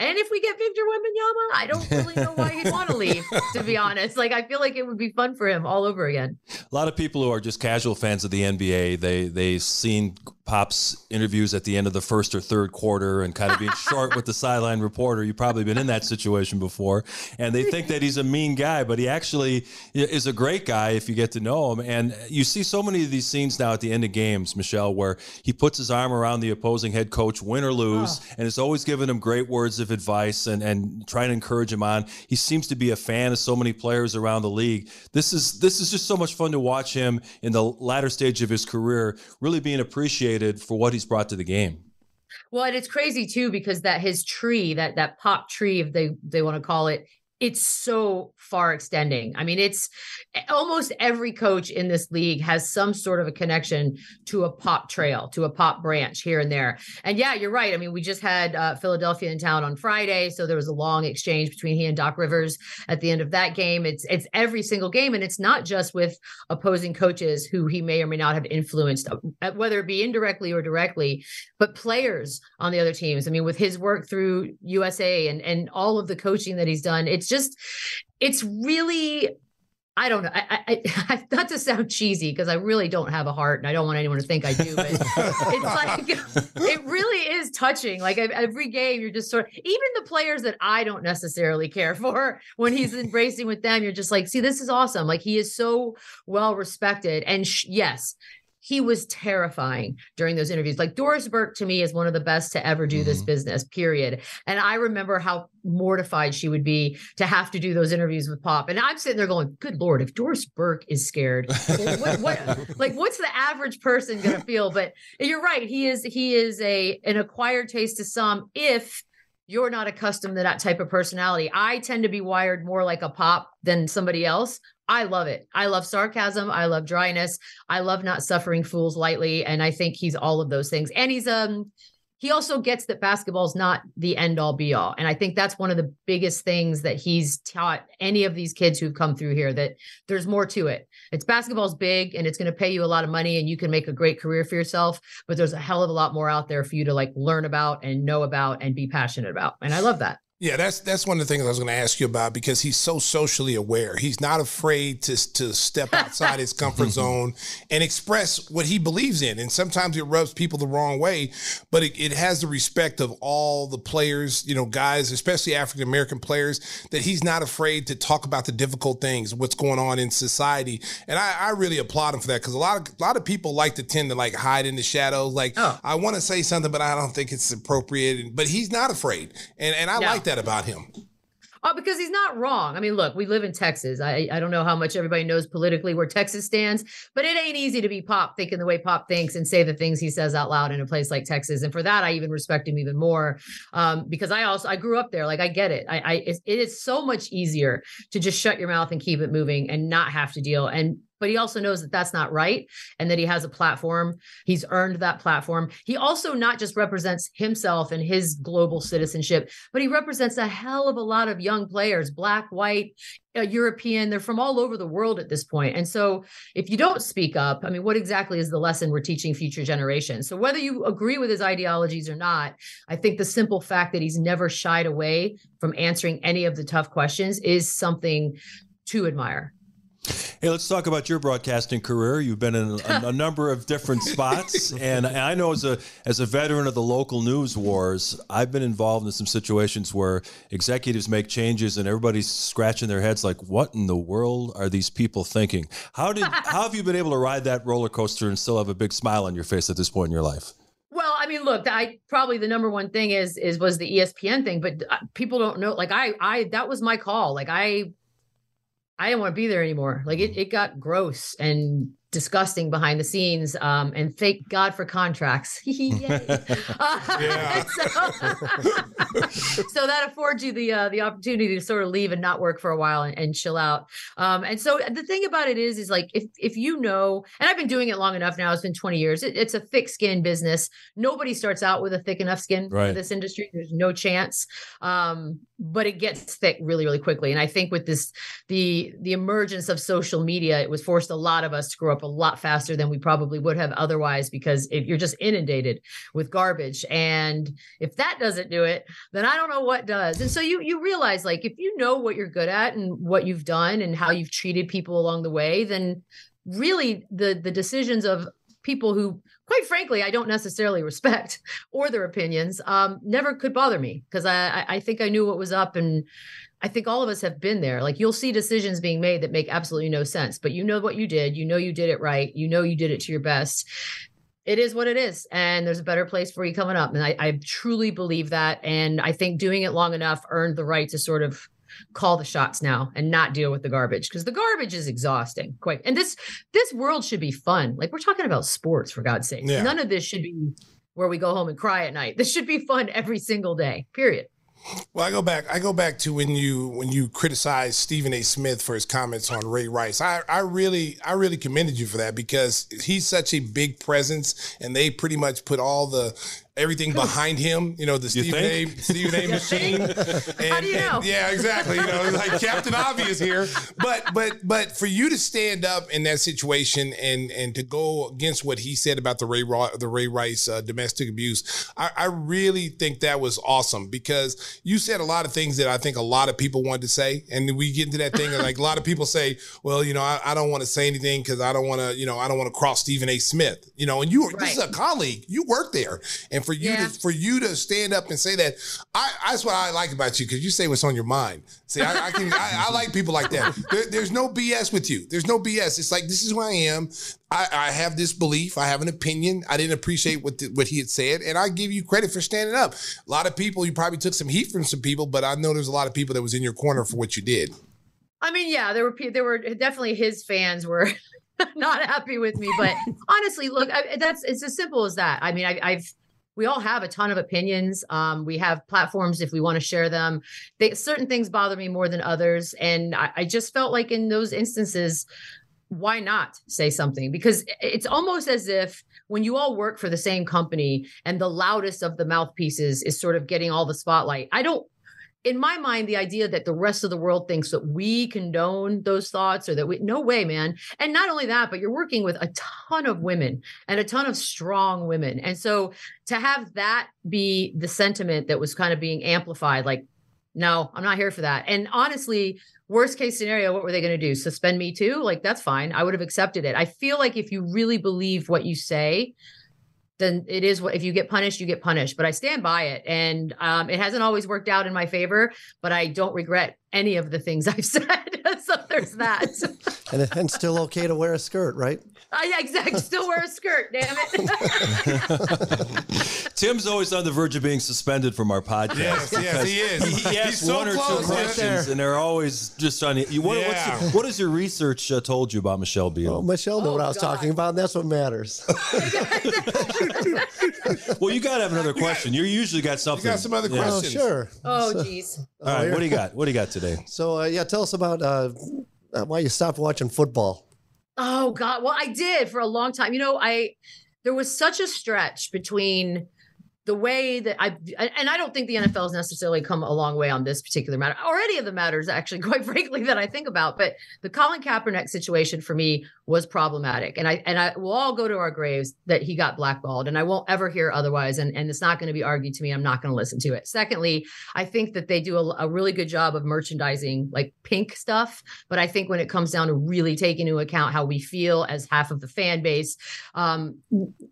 and if we get Victor Wembanyama, I don't really know why he'd want to leave, to be honest. Like I feel like it would be fun for him all over again. A lot of people who are just casual fans of the NBA, they they seen Pop's interviews at the end of the first or third quarter and kind of being short with the sideline reporter. You've probably been in that situation before. And they think that he's a mean guy, but he actually is a great guy if you get to know him. And you see so many of these scenes now at the end of games, Michelle, where he puts his arm around the opposing head coach, win or lose, oh. and is always giving him great words of advice and, and trying to encourage him on. He seems to be a fan of so many players around the league. This is this is just so much fun to watch him in the latter stage of his career, really being appreciated for what he's brought to the game. Well, and it's crazy too because that his tree, that that pop tree, if they they want to call it, it's so far extending. I mean, it's almost every coach in this league has some sort of a connection to a pop trail, to a pop branch here and there. And yeah, you're right. I mean, we just had uh, Philadelphia in town on Friday, so there was a long exchange between he and Doc Rivers at the end of that game. It's it's every single game, and it's not just with opposing coaches who he may or may not have influenced, uh, whether it be indirectly or directly, but players on the other teams. I mean, with his work through USA and and all of the coaching that he's done, it's just it's really I don't know. I, I, I not to sound cheesy because I really don't have a heart, and I don't want anyone to think I do. But it's like it really is touching. Like every game, you're just sort of even the players that I don't necessarily care for. When he's embracing with them, you're just like, see, this is awesome. Like he is so well respected, and sh- yes, he was terrifying during those interviews. Like Doris Burke to me is one of the best to ever do mm-hmm. this business, period. And I remember how mortified she would be to have to do those interviews with Pop. And I'm sitting there going, good Lord, if Doris Burke is scared, what, what, like what's the average person going to feel? But you're right. He is, he is a, an acquired taste to some if you're not accustomed to that type of personality. I tend to be wired more like a pop than somebody else. I love it. I love sarcasm. I love dryness. I love not suffering fools lightly. And I think he's all of those things. And he's um he also gets that basketball is not the end all be all. And I think that's one of the biggest things that he's taught any of these kids who've come through here that there's more to it. It's basketball's big and it's going to pay you a lot of money and you can make a great career for yourself, but there's a hell of a lot more out there for you to like learn about and know about and be passionate about. And I love that. Yeah, that's that's one of the things I was going to ask you about because he's so socially aware. He's not afraid to to step outside his comfort zone and express what he believes in. And sometimes it rubs people the wrong way, but it, it has the respect of all the players, you know, guys, especially African American players, that he's not afraid to talk about the difficult things, what's going on in society. And I, I really applaud him for that because a lot of a lot of people like to tend to like hide in the shadows. Like, oh. I want to say something, but I don't think it's appropriate. But he's not afraid, and and I like that that about him? Oh, because he's not wrong. I mean, look, we live in Texas. I, I don't know how much everybody knows politically where Texas stands, but it ain't easy to be Pop thinking the way Pop thinks and say the things he says out loud in a place like Texas. And for that, I even respect him even more um, because I also I grew up there. Like I get it. I, I it is so much easier to just shut your mouth and keep it moving and not have to deal. And but he also knows that that's not right and that he has a platform. He's earned that platform. He also not just represents himself and his global citizenship, but he represents a hell of a lot of young players, black, white, uh, European. They're from all over the world at this point. And so if you don't speak up, I mean, what exactly is the lesson we're teaching future generations? So whether you agree with his ideologies or not, I think the simple fact that he's never shied away from answering any of the tough questions is something to admire. Hey, let's talk about your broadcasting career. You've been in a, a number of different spots, and I know as a as a veteran of the local news wars, I've been involved in some situations where executives make changes, and everybody's scratching their heads like, "What in the world are these people thinking?" How did how have you been able to ride that roller coaster and still have a big smile on your face at this point in your life? Well, I mean, look, I probably the number one thing is is was the ESPN thing, but uh, people don't know. Like I, I that was my call. Like I I didn't want to be there anymore. Like it, it got gross and disgusting behind the scenes. Um, and thank God for contracts. Uh, so, so that affords you the uh, the opportunity to sort of leave and not work for a while and, and chill out. Um, and so the thing about it is, is like if if you know, and I've been doing it long enough now. It's been 20 years. It, it's a thick skin business. Nobody starts out with a thick enough skin Right. for this industry. There's no chance. Um, but it gets thick really, really quickly. And I think with this, the the emergence of social media, it was forced a lot of us to grow up a lot faster than we probably would have otherwise because if you're just inundated with garbage. And if that doesn't do it, then I don't know what does. And so you you realize like if you know what you're good at and what you've done and how you've treated people along the way, then really the the decisions of people who quite frankly i don't necessarily respect or their opinions um never could bother me because I, I think i knew what was up and i think all of us have been there. Like you'll see decisions being made that make absolutely no sense but you know what you did. You know you did it right. You know you did it to your best. It is what it is and there's a better place for you coming up and I, I truly believe that and i think doing it long enough earned the right to sort of call the shots now and not deal with the garbage because the garbage is exhausting quite and this this world should be fun. Like we're talking about sports for god's sake Yeah. none of this should be where we go home and cry at night. This should be fun every single day period Well, I go back. I go back to when you when you criticized Stephen A. Smith for his comments on Ray Rice. I, I really I really commended you for that because he's such a big presence, and they pretty much put all the everything behind him. You know, the You Stephen A. Stephen A. machine. And, How do you know? and- yeah, exactly. You know, like Captain Obvious here. But but but for you to stand up in that situation and and to go against what he said about the Ray Ro- the Ray Rice uh, domestic abuse, I, I really think that was awesome because you said a lot of things that I think a lot of people wanted to say, and we get into that thing and like a lot of people say, well, you know, I, I don't want to say anything because I don't want to, you know, I don't want to cross Stephen A. Smith, you know, and you this is a colleague, you work there, and for you Yeah. to for you to stand up and say that, I that's what I like about you because you say what's on your mind. See, I, I can I, I like people like that. There, there's no BS with you. There's no BS. It's like this is who I am. I, I have this belief. I have an opinion. I didn't appreciate what the, what he had said, and I give you credit for standing up. A lot of people, you probably took some heat from some people, but I know there's a lot of people that was in your corner for what you did. I mean, yeah, there were there were definitely his fans were not happy with me, but honestly, look, I, that's it's as simple as that. I mean, I, I've we all have a ton of opinions. Um, we have platforms if we want to share them. They, certain things bother me more than others, and I, I just felt like in those instances, why not say something? Because it's almost as if when you all work for the same company and the loudest of the mouthpieces is sort of getting all the spotlight. I don't in my mind, the idea that the rest of the world thinks that we condone those thoughts or that we, no way, man. And not only that, but you're working with a ton of women and a ton of strong women. And so to have that be the sentiment that was kind of being amplified, like, no, I'm not here for that. And honestly, worst case scenario, what were they going to do? Suspend me too? Like, that's fine. I would have accepted it. I feel like if you really believe what you say, then it is what if you get punished, you get punished. But I stand by it, and um, it hasn't always worked out in my favor. But I don't regret any of the things I've said. so there's that. And, and still okay to wear a skirt, right? I yeah, exactly. Still wear a skirt. Damn it. Tim's always on the verge of being suspended from our podcast. Yes, yes, he is. He, he asks so one or two questions, and they're always just on. You, what, Yeah. what's your, what has your research uh, told you about Michelle Beadle? Well, Michelle knew Oh, what I was God. talking about, and that's what matters. well, you got to have another question. You usually got You something. got some other Yeah. oh, questions. sure. oh, geez. All right, what do you got? What do you got today? So, uh, yeah, tell us about uh, uh, why you stopped watching football. Oh God. Well, I did for a long time. You know, I there was such a stretch between the way that I and I don't think the NFL has necessarily come a long way on this particular matter, or any of the matters actually, quite frankly, that I think about. But the Colin Kaepernick situation for me was problematic, and I and I will all go to our graves that he got blackballed, and I won't ever hear otherwise, and and it's not going to be argued to me. I'm not going to listen to it. Secondly, I think that they do a, a really good job of merchandising like pink stuff, but I think when it comes down to really taking into account how we feel as half of the fan base, um,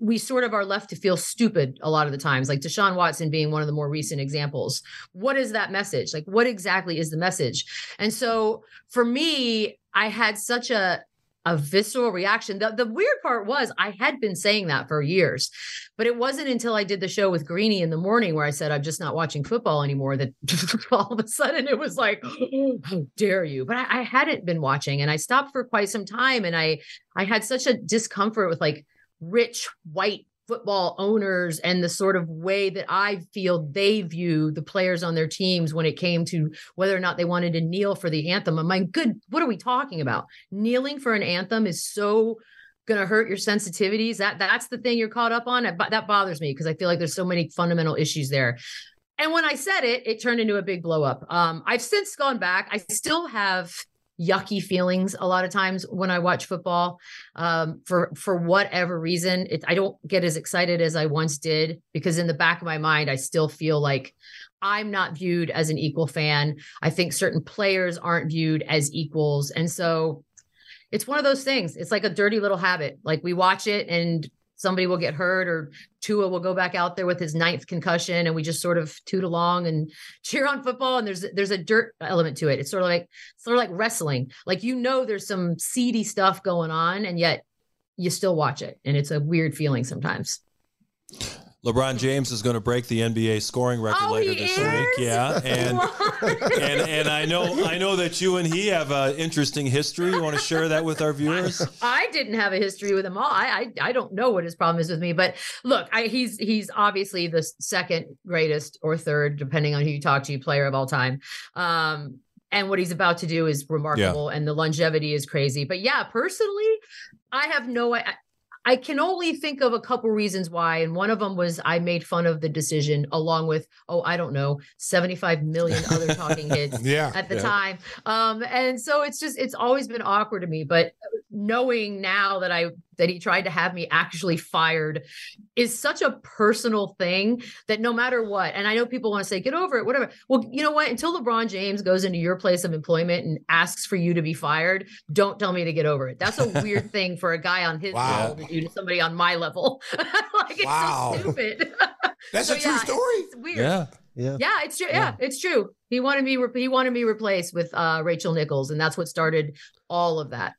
we sort of are left to feel stupid a lot of the times, like Deshaun Watson being one of the more recent examples. What is that message? Like, what exactly is the message? And so for me, I had such a a visceral reaction. The, the weird part was I had been saying that for years, but it wasn't until I did the show with Greeny in the morning where I said, I'm just not watching football anymore that all of a sudden it was like, how dare you? But I, I hadn't been watching and I stopped for quite some time. And I, I had such a discomfort with like rich white football owners and the sort of way that I feel they view the players on their teams when it came to whether or not they wanted to kneel for the anthem. I'm like, good, what are we talking about? Kneeling for an anthem is so going to hurt your sensitivities. That that's the thing you're caught up on. That bothers me because I feel like there's so many fundamental issues there. And when I said it, it turned into a big blow up. Um, I've since gone back. I still have yucky feelings a lot of times when I watch football. Um, for for whatever reason, it, I don't get as excited as I once did because in the back of my mind, I still feel like I'm not viewed as an equal fan. I think certain players aren't viewed as equals, and so it's one of those things. It's like a dirty little habit. Like we watch it and somebody will get hurt or Tua will go back out there with his ninth concussion and we just sort of toot along and cheer on football and there's there's a dirt element to it. It's sort of like sort of like wrestling. Like you know there's some seedy stuff going on and yet you still watch it and it's a weird feeling sometimes. LeBron James is going to break the NBA scoring record oh, later this is? week. Yeah, and and and I know I know that you and he have an interesting history. You want to share that with our viewers? I didn't have a history with him all. I I, I don't know what his problem is with me, but look, I, he's he's obviously the second greatest or third, depending on who you talk to, player of all time. Um, and what he's about to do is remarkable, yeah. and the longevity is crazy. But yeah, personally, I have no. I, I can only think of a couple reasons why. And one of them was I made fun of the decision along with, oh, I don't know, 75 million other talking heads yeah, at the yeah. time. Um, and so it's just, it's always been awkward to me. But knowing now that I, that he tried to have me actually fired is such a personal thing that no matter what, and I know people want to say, get over it, whatever. Well, you know what? Until LeBron James goes into your place of employment and asks for you to be fired, don't tell me to get over it. That's a weird thing for a guy on his Wow. level to do to somebody on my level. like it's Wow. so stupid. That's So, a true yeah, story. It's weird. Yeah. Yeah. Yeah, it's true. Yeah, it's true. He wanted me. Re- he wanted me replaced with uh, Rachel Nichols, and that's what started all of that.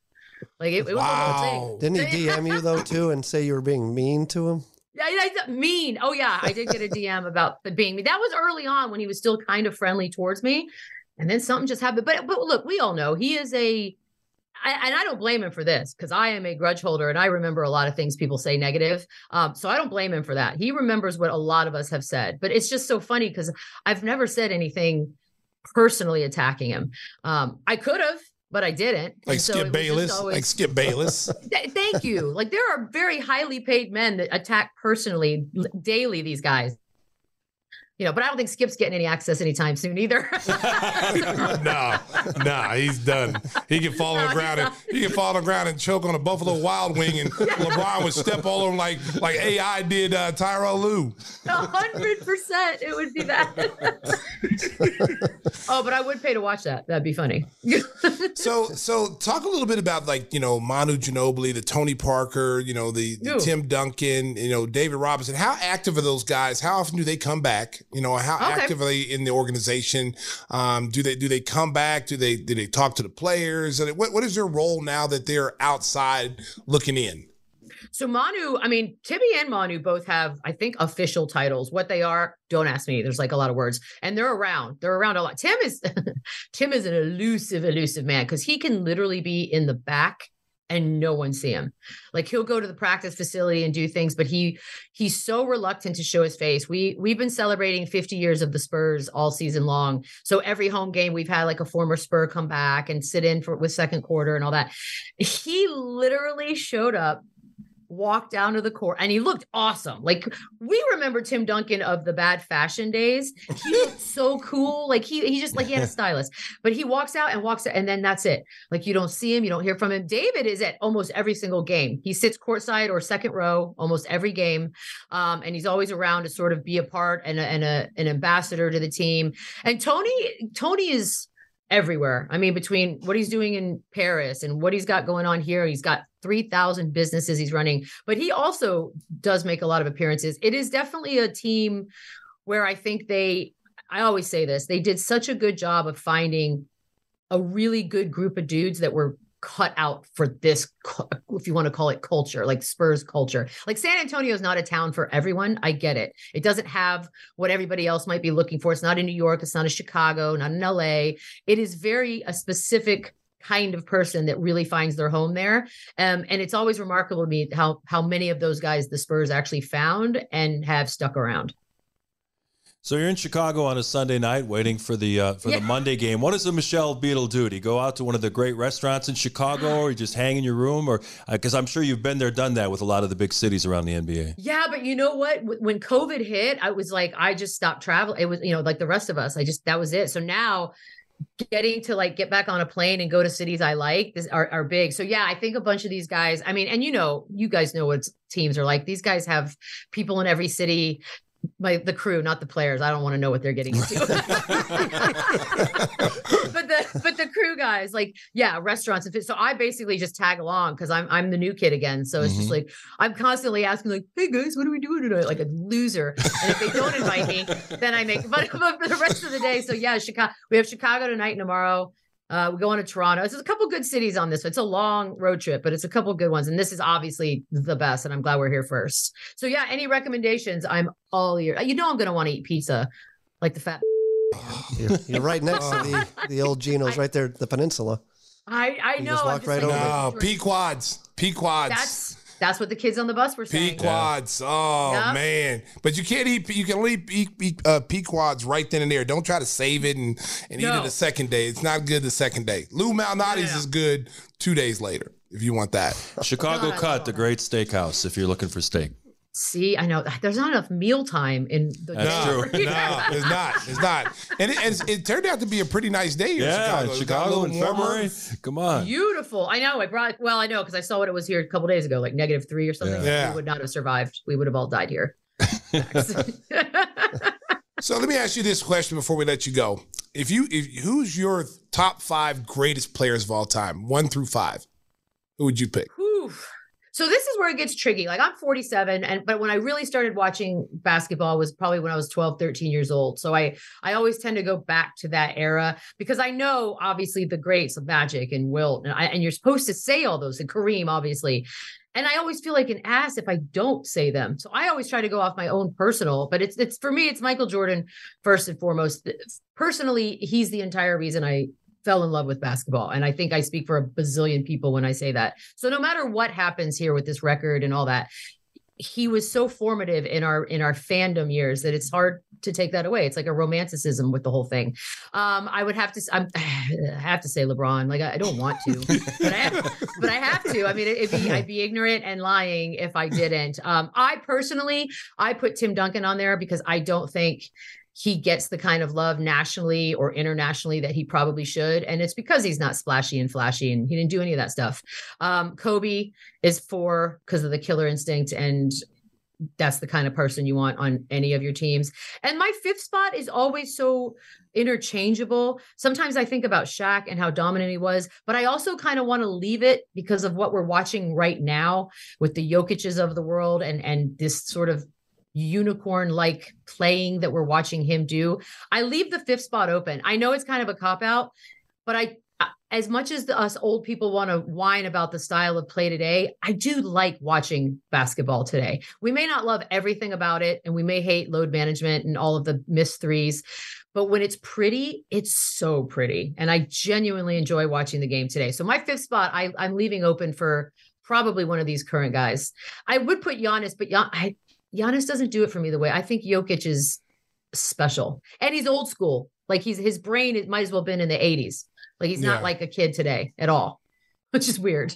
Like it, it was a whole thing. Wow. Didn't he DM you though too and say you were being mean to him? Yeah, I, I, mean. Oh yeah, I did get a DM about the being mean. That was early on when he was still kind of friendly towards me, and then something just happened. But but look, we all know he is a, I, and I don't blame him for this because I am a grudge holder and I remember a lot of things people say negative. Um, so I don't blame him for that. He remembers what a lot of us have said, but it's just so funny because I've never said anything personally attacking him. Um, I could have. But I didn't. Like so Skip it was just Bayless. always- Like Skip Bayless. Th- Thank you. Like there are very highly paid men that attack personally daily these guys. You know, but I don't think Skip's getting any access anytime soon either. no, no, he's done. He can fall on No, the ground and he can fall on the ground and choke on a Buffalo Wild Wing, and LeBron would step all over him like like AI did uh, Tyronn Lue. A hundred percent, it would be that. oh, but I would pay to watch that. That'd be funny. So so talk a little bit about like you know Manu Ginobili, the Tony Parker, you know the, the Tim Duncan, you know David Robinson. How active are those guys? How often do they come back? You know how Okay. active are they in the organization? Um, do they do they come back? Do they do they talk to the players? And what what is their role now that they're outside looking in? So Manu, I mean, Tibby and Manu both have, I think, official titles. What they are, don't ask me. There's like a lot of words, and they're around. They're around a lot. Tim is Tim is an elusive, elusive man because he can literally be in the back and no one see him. Like he'll go to the practice facility and do things, but he he's so reluctant to show his face. We we've been celebrating 50 years of the Spurs all season long. So every home game we've had like a former Spur come back and sit in for with second quarter and all that. He literally showed up walked down to the court and he looked awesome. Like we remember Tim Duncan of the bad fashion days. He looked so cool. Like he he just like he had a stylist. But he walks out and walks out and then that's it. Like you don't see him, you don't hear from him. David is at almost every single game. He sits courtside or second row almost every game. Um, and he's always around to sort of be a part and a, and a, an ambassador to the team. And Tony Tony is everywhere. I mean, between what he's doing in Paris and what he's got going on here, he's got 3,000 businesses he's running, but he also does make a lot of appearances. It is definitely a team where I think they, I always say this, they did such a good job of finding a really good group of dudes that were cut out for this if you want to call it culture like spurs culture. Like san antonio is not a town for everyone i get it. It doesn't have what everybody else might be looking for. It's not in new york it's not in chicago not in la it is very a specific kind of person that really finds their home there. Um, and it's always remarkable to me how how many of those guys the spurs actually found and have stuck around So you're in Chicago on a Sunday night, waiting for the uh, for Yeah. the Monday game. What does a Michelle Beadle do? Do you go out to one of the great restaurants in Chicago, or you just hang in your room, or because I'm sure you've been there, done that with a lot of the big cities around the NBA. Yeah, but you know what? When COVID hit, I was like, I just stopped traveling. It was, you know, like the rest of us. I just that was it. So now getting to like get back on a plane and go to cities I like is, are, are big. So yeah, I think a bunch of these guys, I mean, and you know, you guys know what teams are like. These guys have people in every city. My the crew, not the players. I don't want to know what they're getting into. but the but the crew guys, like yeah, restaurants and fit. So I basically just tag along because I'm I'm the new kid again. So it's just mm-hmm. like I'm constantly asking like, hey guys, what are we doing tonight? Like a loser. And if they don't invite me, then I make but, but for the rest of the day. So yeah, Chicago. We have Chicago tonight and tomorrow. Uh, we go on to Toronto. There's a couple good cities on this. It's a long road trip, but it's a couple good ones. And this is obviously the best. And I'm glad we're here first. So yeah, any recommendations? I'm all ear. You know I'm gonna want to eat pizza, like the fat. You're, you're right next to the, the old Gino's right there the peninsula. I I You know. just I'm walk right like, over. No, P quads. Pequod's. That's that's what the kids on the bus were saying. P quads. Oh Yep. man! But you can't eat. You can only eat, eat uh, Pequod's right then and there. Don't try to save it and, and eat it the second day. It's not good the second day. Lou Malnati's Yeah. is good two days later if you want that. Chicago God, Cut, the great steakhouse, if you're looking for steak. See, I know there's not enough meal time in the That's day. true. no, it's not. It's not. And it, and it turned out to be a pretty nice day here Yeah, in in Chicago. It got a Chicago in. February. Come on. Beautiful. I know. I brought. Well, I know because I saw what it was here a couple days ago, like negative three or something. Yeah. Yeah. We would not have survived. We would have all died here. So let me ask you this question before we let you go. If you, if who's your top five greatest players of all time, one through five? Who would you pick? Whew. So this is where it gets tricky. Like I'm 47 and but when I really started watching basketball was probably when I was 12, 13 years old. So I I always tend to go back to that era because I know obviously the greats of Magic and Wilt and I, and you're supposed to say all those and Kareem obviously. And I always feel like an ass if I don't say them. So I always try to go off my own personal, but it's it's for me it's Michael Jordan first and foremost. Personally, he's the entire reason I fell in love with basketball. And I think I speak for a bazillion people when I say that. So no matter what happens here with this record and all that, he was so formative in our in our fandom years that it's hard to take that away. It's like a romanticism with the whole thing. Um, I would have to I'm, I have to say LeBron. Like I, I don't want to, but I have, but I have to. I mean, it'd be I'd be ignorant and lying if I didn't. Um, I personally I put Tim Duncan on there because I don't think he gets the kind of love nationally or internationally that he probably should. And it's because he's not splashy and flashy and he didn't do any of that stuff. Um, Kobe is for because of the killer instinct and that's the kind of person you want on any of your teams. And my fifth spot is always so interchangeable. Sometimes I think about Shaq and how dominant he was, but I also kind of want to leave it because of what we're watching right now with the Jokic's of the world and and this sort of unicorn like playing that we're watching him do. I leave the fifth spot open. I know it's kind of a cop out, but I as much as the, us old people want to whine about the style of play today, I do like watching basketball today. We may not love everything about it, and we may hate load management and all of the missed threes, but when it's pretty, it's so pretty. And I genuinely enjoy watching the game today. So my fifth spot, I, I'm leaving open for probably one of these current guys. I would put Giannis, but Gian, I, Giannis doesn't do it for me the way I think Jokic is special, and he's old school. Like he's his brain it might as well have been in the 80s. Like he's Yeah. not like a kid today at all, which is weird.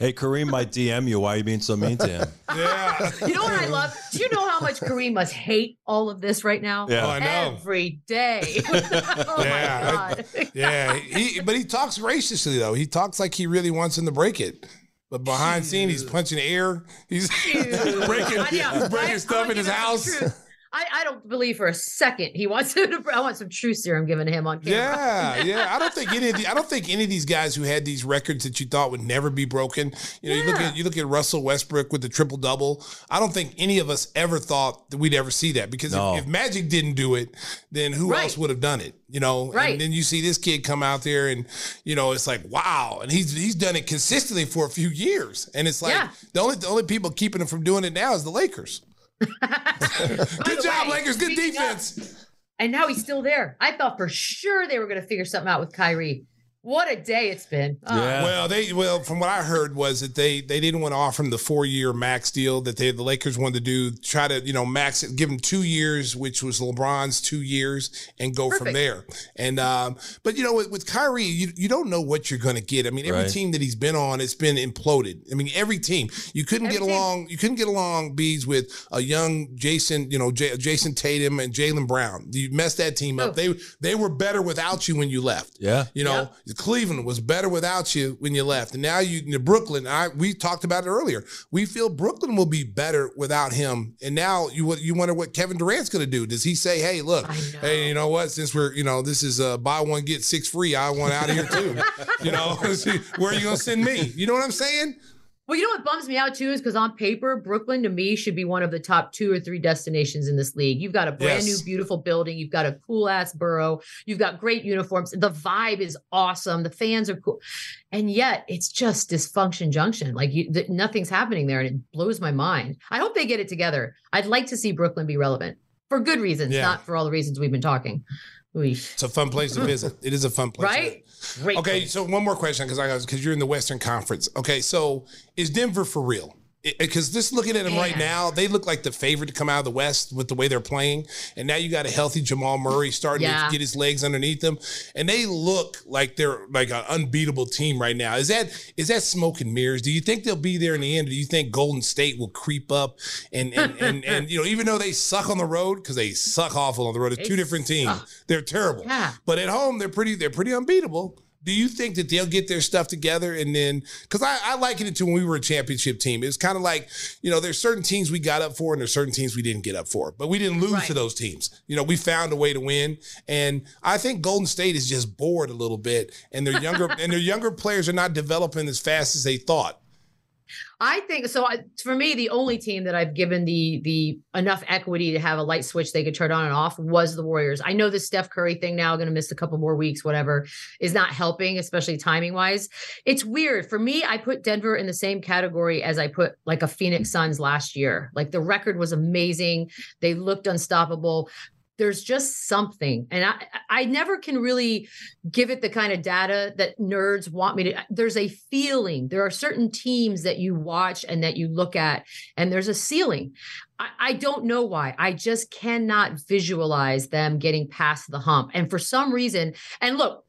Hey, Kareem might DM you. Why are you being so mean to him? Yeah. You know what I love? Do you know how much Kareem must hate all of this right now? Yeah. Oh, I know. Every day. oh Yeah, my God. Yeah, he, but he talks graciously though. He talks like he really wants him to break it. But behind scene, he's punching air. He's breaking, breaking stuff in his gonna give you the house. Truth. I, I don't believe for a second he wants to. I want some true serum given to him on camera. Yeah, yeah. I don't think any of the, I don't think any of these guys who had these records that you thought would never be broken. You know, you look at you look at Russell Westbrook with the triple double. I don't think any of us ever thought that we'd ever see that because No. if, if Magic didn't do it, then who Right. else would have done it? You know, Right. and then you see this kid come out there and you know it's like wow, and he's he's done it consistently for a few years, and it's like Yeah. the only the only people keeping him from doing it now is the Lakers. Good job, way, Lakers. Good defense. and now he's still there. I thought for sure they were going to figure something out with Kyrie. What a day it's been. Oh, Yeah. Well, they well from what I heard was that they they didn't want to offer him the four year max deal that they the Lakers wanted to do. Try to you know max it, give him two years, which was LeBron's two years, and go from there. And um, but you know with, with Kyrie, you you don't know what you're going to get. I mean, every Right. team that he's been on, it's been imploded. I mean, every team you couldn't Every get team. along. You couldn't get along bees with a young Jayson, you know, J- Jayson Tatum and Jaylen Brown. You messed that team up. Oh. They they were better without you when you left. Yeah. You know, Cleveland was better without you when you left. And now you Brooklyn, I we talked about it earlier. We feel Brooklyn will be better without him. And now you you wonder what Kevin Durant's going to do. Does he say, "Hey, look, hey, you know what? Since we're, you know, this is uh buy one get six free, I want out of here too." you know, where are you going to send me? You know what I'm saying? Well, you know what bums me out too is because on paper, Brooklyn to me should be one of the top two or three destinations in this league. You've got a brand Yes. new, beautiful building. You've got a cool ass borough. You've got great uniforms. The vibe is awesome. The fans are cool, and yet it's just dysfunction junction. Like you, th- nothing's happening there, and it blows my mind. I hope they get it together. I'd like to see Brooklyn be relevant for good reasons, Yeah. not for all the reasons we've been talking. Oof. It's a fun place to visit. It is a fun place. Right? Great. Okay, place. so one more question because I because you're in the Western Conference. Okay, so is Denver for real? Because just looking at them right now, they look like the favorite to come out of the West with the way they're playing. And now you got a healthy Jamal Murray starting Yeah. to get his legs underneath them, and they look like they're like an unbeatable team right now. Is that is that smoke and mirrors? Do you think they'll be there in the end? Or do you think Golden State will creep up and and and, and you know even though they suck on the road because they suck awful on the road, it's They two different teams. suck. They're terrible. Yeah. But at home, they're pretty. They're pretty unbeatable. Do you think that they'll get their stuff together and then? Because I, I liken it to when we were a championship team. It's kind of like you know, there's certain teams we got up for and there's certain teams we didn't get up for, but we didn't lose Right. to those teams. You know, we found a way to win, and I think Golden State is just bored a little bit, and their younger and their younger players are not developing as fast as they thought. I think so. I, for me, the only team that I've given the the enough equity to have a light switch they could turn on and off was the Warriors. I know the Steph Curry thing now going to miss a couple more weeks, whatever, is not helping, especially timing wise. It's weird for me. I put Denver in the same category as I put like a Phoenix Suns last year. Like the record was amazing. They looked unstoppable. There's just something, and I I never can really give it the kind of data that nerds want me to. There's a feeling. There are certain teams that you watch and that you look at, and there's a ceiling. I, I don't know why. I just cannot visualize them getting past the hump. And for some reason, and look,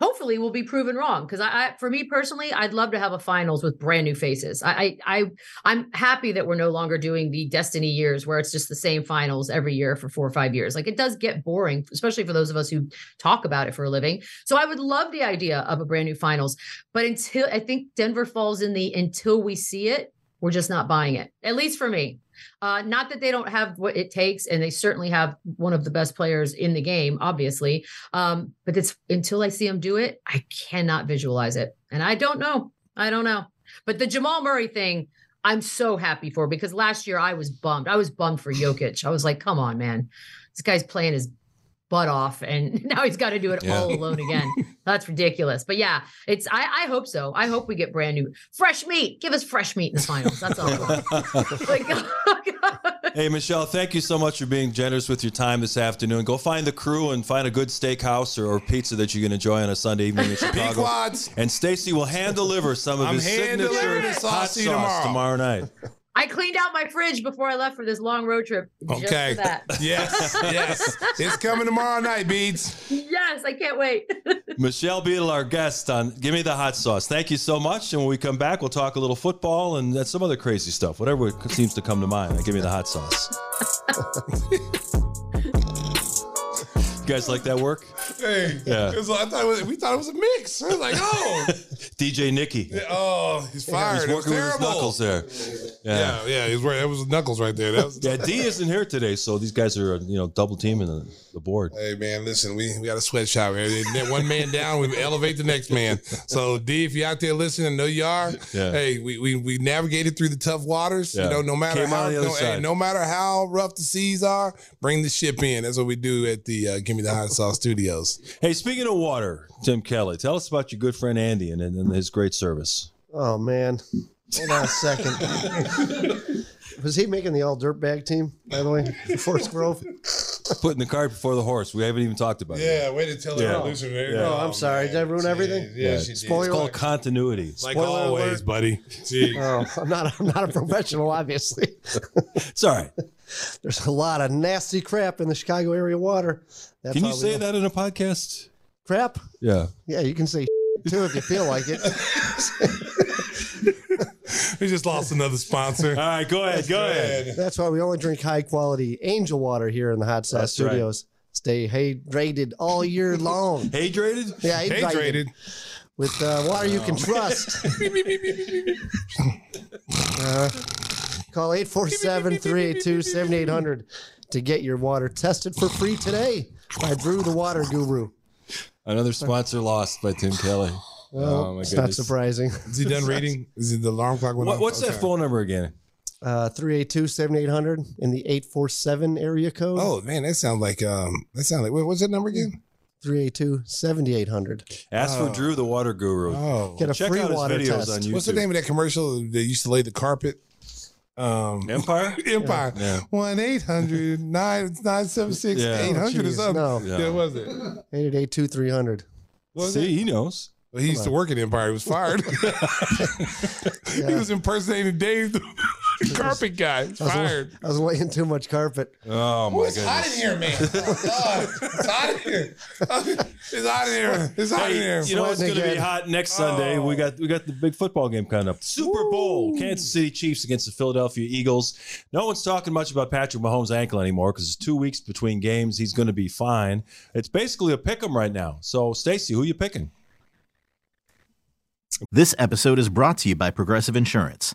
hopefully we'll be proven wrong. Because I, I, for me personally, I'd love to have a finals with brand new faces. I, I, I, I'm happy that we're no longer doing the destiny years where it's just the same finals every year for four or five years. Like it does get boring, especially for those of us who talk about it for a living. So I would love the idea of a brand new finals, but until I think Denver falls in the until we see it, we're just not buying it. At least for me. Uh, not that they don't have what it takes, and they certainly have one of the best players in the game, obviously. Um, but it's until I see them do it, I cannot visualize it, and I don't know. I don't know. But the Jamal Murray thing, I'm so happy for because last year I was bummed. I was bummed for Jokic. I was like, come on, man, this guy's playing his butt off, and now he's got to do it Yeah. all alone again. That's ridiculous. But yeah, it's. I, I hope so. I hope we get brand new fresh meat. Give us fresh meat in the finals. That's all. I want. like, oh Hey, Michelle, thank you so much for being generous with your time this afternoon. Go find the crew and find a good steakhouse or, or pizza that you can enjoy on a Sunday evening in Chicago. Pequod's. And Stacy will hand deliver some of I'm his signature hot sauce sauce tomorrow. tomorrow night. I cleaned out my fridge before I left for this long road trip. Just Okay. for that. Yes, yes. It's coming tomorrow night, Beats. Yes, I can't wait. Michelle Beadle, our guest on Give Me the Hot Sauce. Thank you so much. And when we come back, we'll talk a little football and some other crazy stuff. Whatever seems to come to mind. Give me the hot sauce. you guys like that work? Hey, Yeah. was, I thought was, we thought it was a mix. I was like, oh, DJ Nicky. oh, he's fired. He's working with his knuckles there. Yeah, yeah, he's right. That was knuckles right there. Was, Yeah, D isn't here today, so these guys are you know double teaming the, the board. Hey man, listen, we, we got a sweatshop. Man. One man down, we elevate the next man. So D, if you're out there listening, I know you are. Yeah. Hey, we, we we navigated through the tough waters. Yeah. You know, no matter Came how on the other no, hey, no matter how rough the seas are, bring the ship in. That's what we do at the uh, Give the Hot Sauce Studios. Hey, speaking of water, Tim Kelly, tell us about your good friend Andy and, and his great service. Oh man, hold on a second. Was he making the all dirt bag team? By the way, for Forest Grove. Putting the cart before the horse. We haven't even talked about it. Yeah, way to tell Yeah. our listeners. Yeah. Oh, I'm sorry. Did I ruin everything? Yeah, Yeah, she it's did. Spoiler- It's called continuity. Like Spoiler always, alert. buddy. Gee. Oh, I'm not. I'm not a professional, obviously. It's all right. There's a lot of nasty crap in the Chicago area water. That's Can you say know. that in a podcast? crap? Yeah. Yeah, you can say too if you feel like it. we just lost another sponsor. All right, go ahead. Go ahead. That's why we only drink high quality angel water here in the Hot Sauce That's right. Studios. Stay hydrated all year long. Hydrated? Yeah, Hydrated. with uh, water you can trust. Uh, call 847-382-7800 to get your water tested for free today by Brew the Water Guru. Another sponsor lost by Tim Kelly. Well, oh my it's not surprising. Is he done reading? Is it the alarm clock? went What, off? what's that Okay. phone number again? Uh, 382-7800 in the 847 area code. Oh man, that sounds like um, that sounds like what, what's that number again? 382-7800. Ask for Drew, the water guru. Oh, Get a Check free out water test. on what's the name of that commercial that used to lay the carpet? Um, Empire? Empire. Yeah. One eight hundred nine nine seven six Yeah. eight hundred or something. no. Yeah. Yeah. was it? 888-2300. See, it? he knows. Well, he used to work at Empire. He was fired. He was impersonating Dave, the carpet guy. He's I was, fired. I was laying too much carpet. Oh my oh, It's hot in here, man. Oh, God. It's hot in here. It's hot in here. It's hot in here. you know it's going to be hot next Sunday. We oh. got we got the big football game coming up. Super Bowl, Kansas City Chiefs against the Philadelphia Eagles. No one's talking much about Patrick Mahomes' ankle anymore because it's two weeks between games. He's going to be fine. It's basically a pick 'em right now. So, Stacy, who are you picking? This episode is brought to you by Progressive Insurance.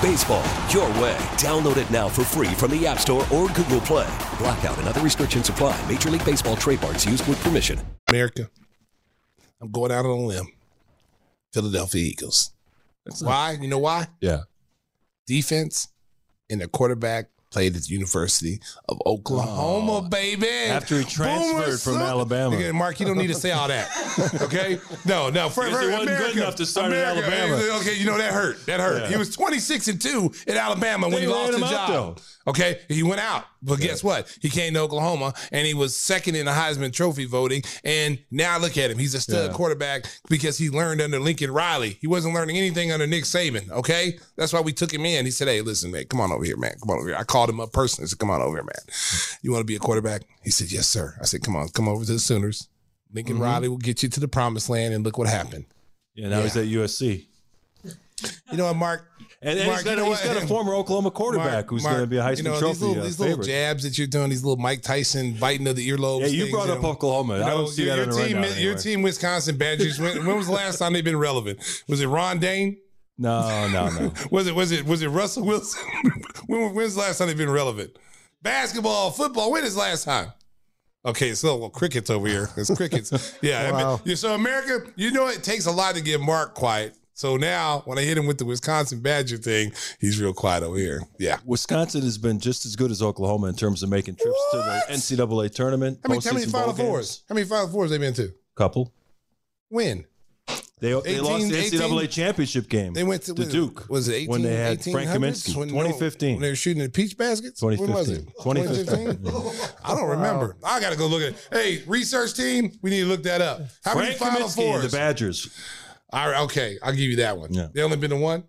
Baseball, your way. Download it now for free from the App Store or Google Play. Blackout and other restrictions apply. Major League Baseball trademarks used with permission. America. I'm going out on a limb. Philadelphia Eagles. why? You know why? Yeah. Defense and the quarterback played at the University of Oklahoma, oh. baby. After he transferred Boomer from Sooner. Alabama. Mark, you don't need to say all that. Okay? No, no. For, he wasn't good America, enough to start at America, Alabama. Okay, you know that hurt. That hurt. Yeah. He was 26 and 2 at Alabama when he lost his job. though. Okay, he went out, but guess what? He came to Oklahoma and he was second in the Heisman Trophy voting. And now look at him; he's a stud Yeah. quarterback because he learned under Lincoln Riley. He wasn't learning anything under Nick Saban. Okay, that's why we took him in. He said, "Hey, listen, man, come on over here, man. Come on over here." I called him up personally. I said, "Come on over here, man. You want to be a quarterback?" He said, "Yes, sir." I said, "Come on, come over to the Sooners. Lincoln mm-hmm. Riley will get you to the promised land." And look what happened. Yeah, now he's at USC. You know what, Mark? And, and Mark, he's, got, you know a, he's got a former Oklahoma quarterback Mark, who's Mark, going to be a Heisman you know, Trophy these little, uh, these little jabs that you're doing, these little Mike Tyson biting of the earlobes. Yeah, you things, brought up know. Oklahoma. I don't see your, that your team, your anywhere. team, Wisconsin Badgers. when, when was the last time they've been relevant? Was it Ron Dayne? No, no, no. Was it was it was it Russell Wilson? when, when's the last time they've been relevant? Basketball, football. When is the last time? Okay, so well, crickets over here. It's crickets. Yeah. I mean, yeah, so America, you know, it takes a lot to get Mark quiet. So now, when I hit him with the Wisconsin Badger thing, he's real quiet over here. Yeah. Wisconsin has been just as good as Oklahoma in terms of making trips to the NCAA tournament. How many, how many Final. Fours? How many Final Fours they been to? Couple. When? They, they 18, lost the 18? NCAA championship game. They went to, to Duke. Was it 18, when they had Frank 1800s? Kaminsky? When, 2015. When they were shooting the peach baskets? When was it? 2015. 2015? I don't remember. I got to go look at it. Hey, research team, we need to look that up. How many Final Kaminsky Fours? the Badgers. All right, okay, I'll give you that one. Yeah. They only been to one?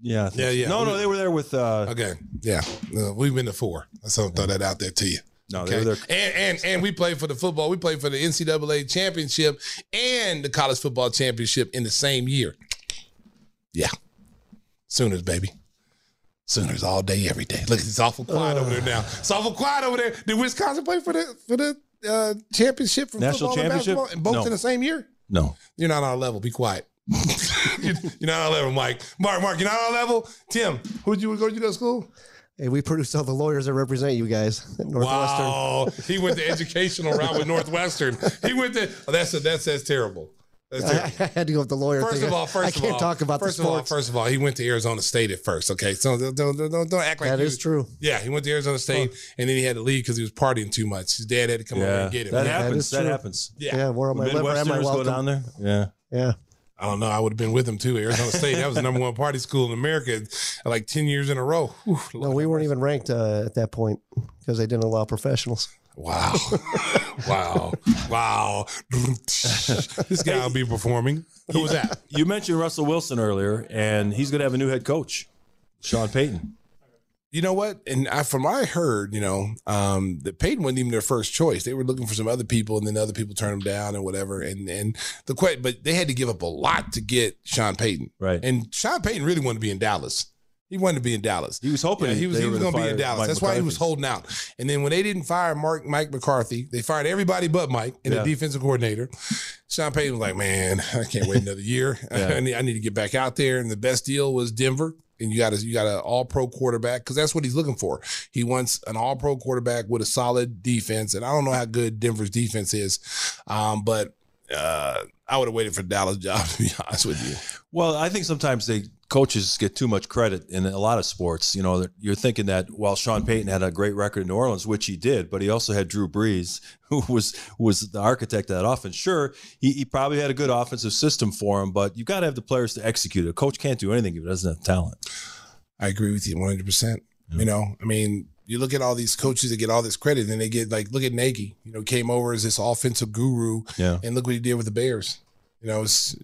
Yeah, Yeah, yeah. No, no, they were there with. Uh, Okay, yeah. Uh, we've been to four. So I'll throw that out there to you. no, they Okay. were there. And and and we played for the football. We played for the NCAA championship and the college football championship in the same year. Yeah. Sooners, baby. Sooners all day, every day. Look, it's awful quiet over there now. It's awful quiet over there. Did Wisconsin play for the for the uh, championship from National football and championship? basketball? And both No. in the same year? No. You're not on our level. Be quiet. you're not on our level, Mike. Mark, Mark, you're not on our level. Tim, who'd you go? You go to school? Hey, we produced all the lawyers that represent you guys at Northwestern. Wow, he went the educational route with Northwestern. He went to oh, that's a, that's that's terrible. That's I. I had to go with the lawyer First thing. of all, first I can't all, talk about first the of all, first of all, he went to Arizona State at first. Okay, so don't don't don't, don't act like That you- is true. Yeah, he went to Arizona State and then he had to leave because he was partying too much. His dad had to come over and get him. that Yeah. happens. is That happens. Yeah. yeah, we're on my liver and my Midwesterners go welcome. down there. Yeah. Yeah. I don't know. I would have been with him too. Arizona State. That was the number one party school in America, like ten years in a row. Whew, No, we weren't even ranked uh, at that point because they didn't allow professionals. Wow. wow. Wow. this guy will be performing. Who was that? You mentioned Russell Wilson earlier, and he's going to have a new head coach, Sean Payton. You know what? And I, from what I heard, you know, um, that Payton wasn't even their first choice. They were looking for some other people, and then other people turned them down and whatever. And and the but they had to give up a lot to get Sean Payton. Right. And Sean Payton really wanted to be in Dallas. He wanted to be in Dallas. He was hoping Yeah, he was he was gonna be in Dallas. Mike That's why he was holding out. And then when they didn't fire Mark Mike McCarthy, they fired everybody but Mike and Yeah. the defensive coordinator. Sean Payton was like, "Man, I can't wait another year. I, need, I need to get back out there." And the best deal was Denver. And you got a you got an all pro quarterback because that's what he's looking for. He wants an all pro quarterback with a solid defense. And I don't know how good Denver's defense is, um, but uh, I would have waited for Dallas job to be honest with you. Well, I think sometimes they coaches get too much credit in a lot of sports. You know, you're thinking that while Sean Payton had a great record in New Orleans, which he did, but he also had Drew Brees, who was was the architect of that offense. Sure, he, he probably had a good offensive system for him, but you've got to have the players to execute it. A coach can't do anything if he doesn't have talent. I agree with you 100%. You know, I mean, you look at all these coaches that get all this credit and they get like, look at Nagy, you know, came over as this offensive guru Yeah. and look what he did with the Bears. You know, it's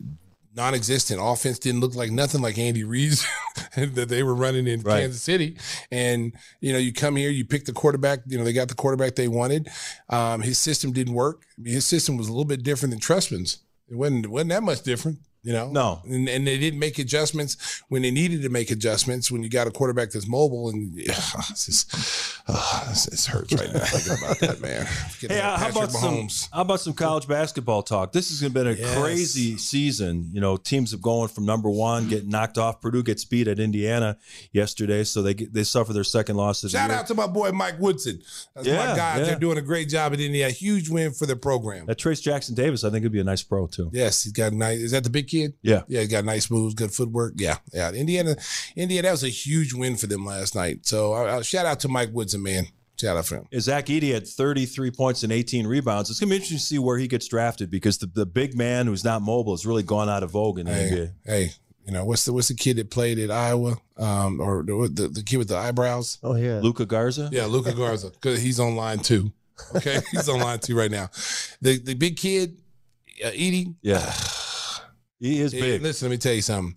non existent. Offense didn't look like nothing like Andy Reid's that they were running in Right. Kansas City. And, you know, you come here, you pick the quarterback, you know, they got the quarterback they wanted. Um, his system didn't work. His system was a little bit different than Trestman's. It wasn't, it wasn't that much different. You know, No. and, and they didn't make adjustments when they needed to make adjustments. When you got a quarterback that's mobile, and yeah, it's just, oh, this, this hurts right now thinking about that, man. Getting Hey, how about some how about some college basketball talk? This has been a Yes. crazy season. You know, teams have going from number one, getting knocked off. Purdue gets beat at Indiana yesterday, so they get, they suffer their second loss of the Shout out to my boy Mike Woodson. That's Yeah, my guy. yeah. They're doing a great job at Indiana. Huge win for the program. That Trayce Jackson Davis, I think, would be a nice pro too. Yes, he's got a nice. Is that the big kid? Yeah. Yeah, he got nice moves, good footwork. Yeah, yeah. Indiana, Indiana, that was a huge win for them last night. So I, I shout out to Mike Woodson, man. Shout out for him. Zach Edey had 33 points and 18 rebounds. It's going to be interesting to see where he gets drafted because the, the big man who's not mobile has really gone out of vogue in the Hey, NBA. hey, you know what's the what's the kid that played at Iowa? Um, or the the, the kid with the eyebrows? Oh yeah, Luka Garza? Yeah, Luka Garza. Because he's on line two. Okay, he's on line two right now. The the big kid, uh, Edey. Yeah. He is Hey, big. Listen, let me tell you something.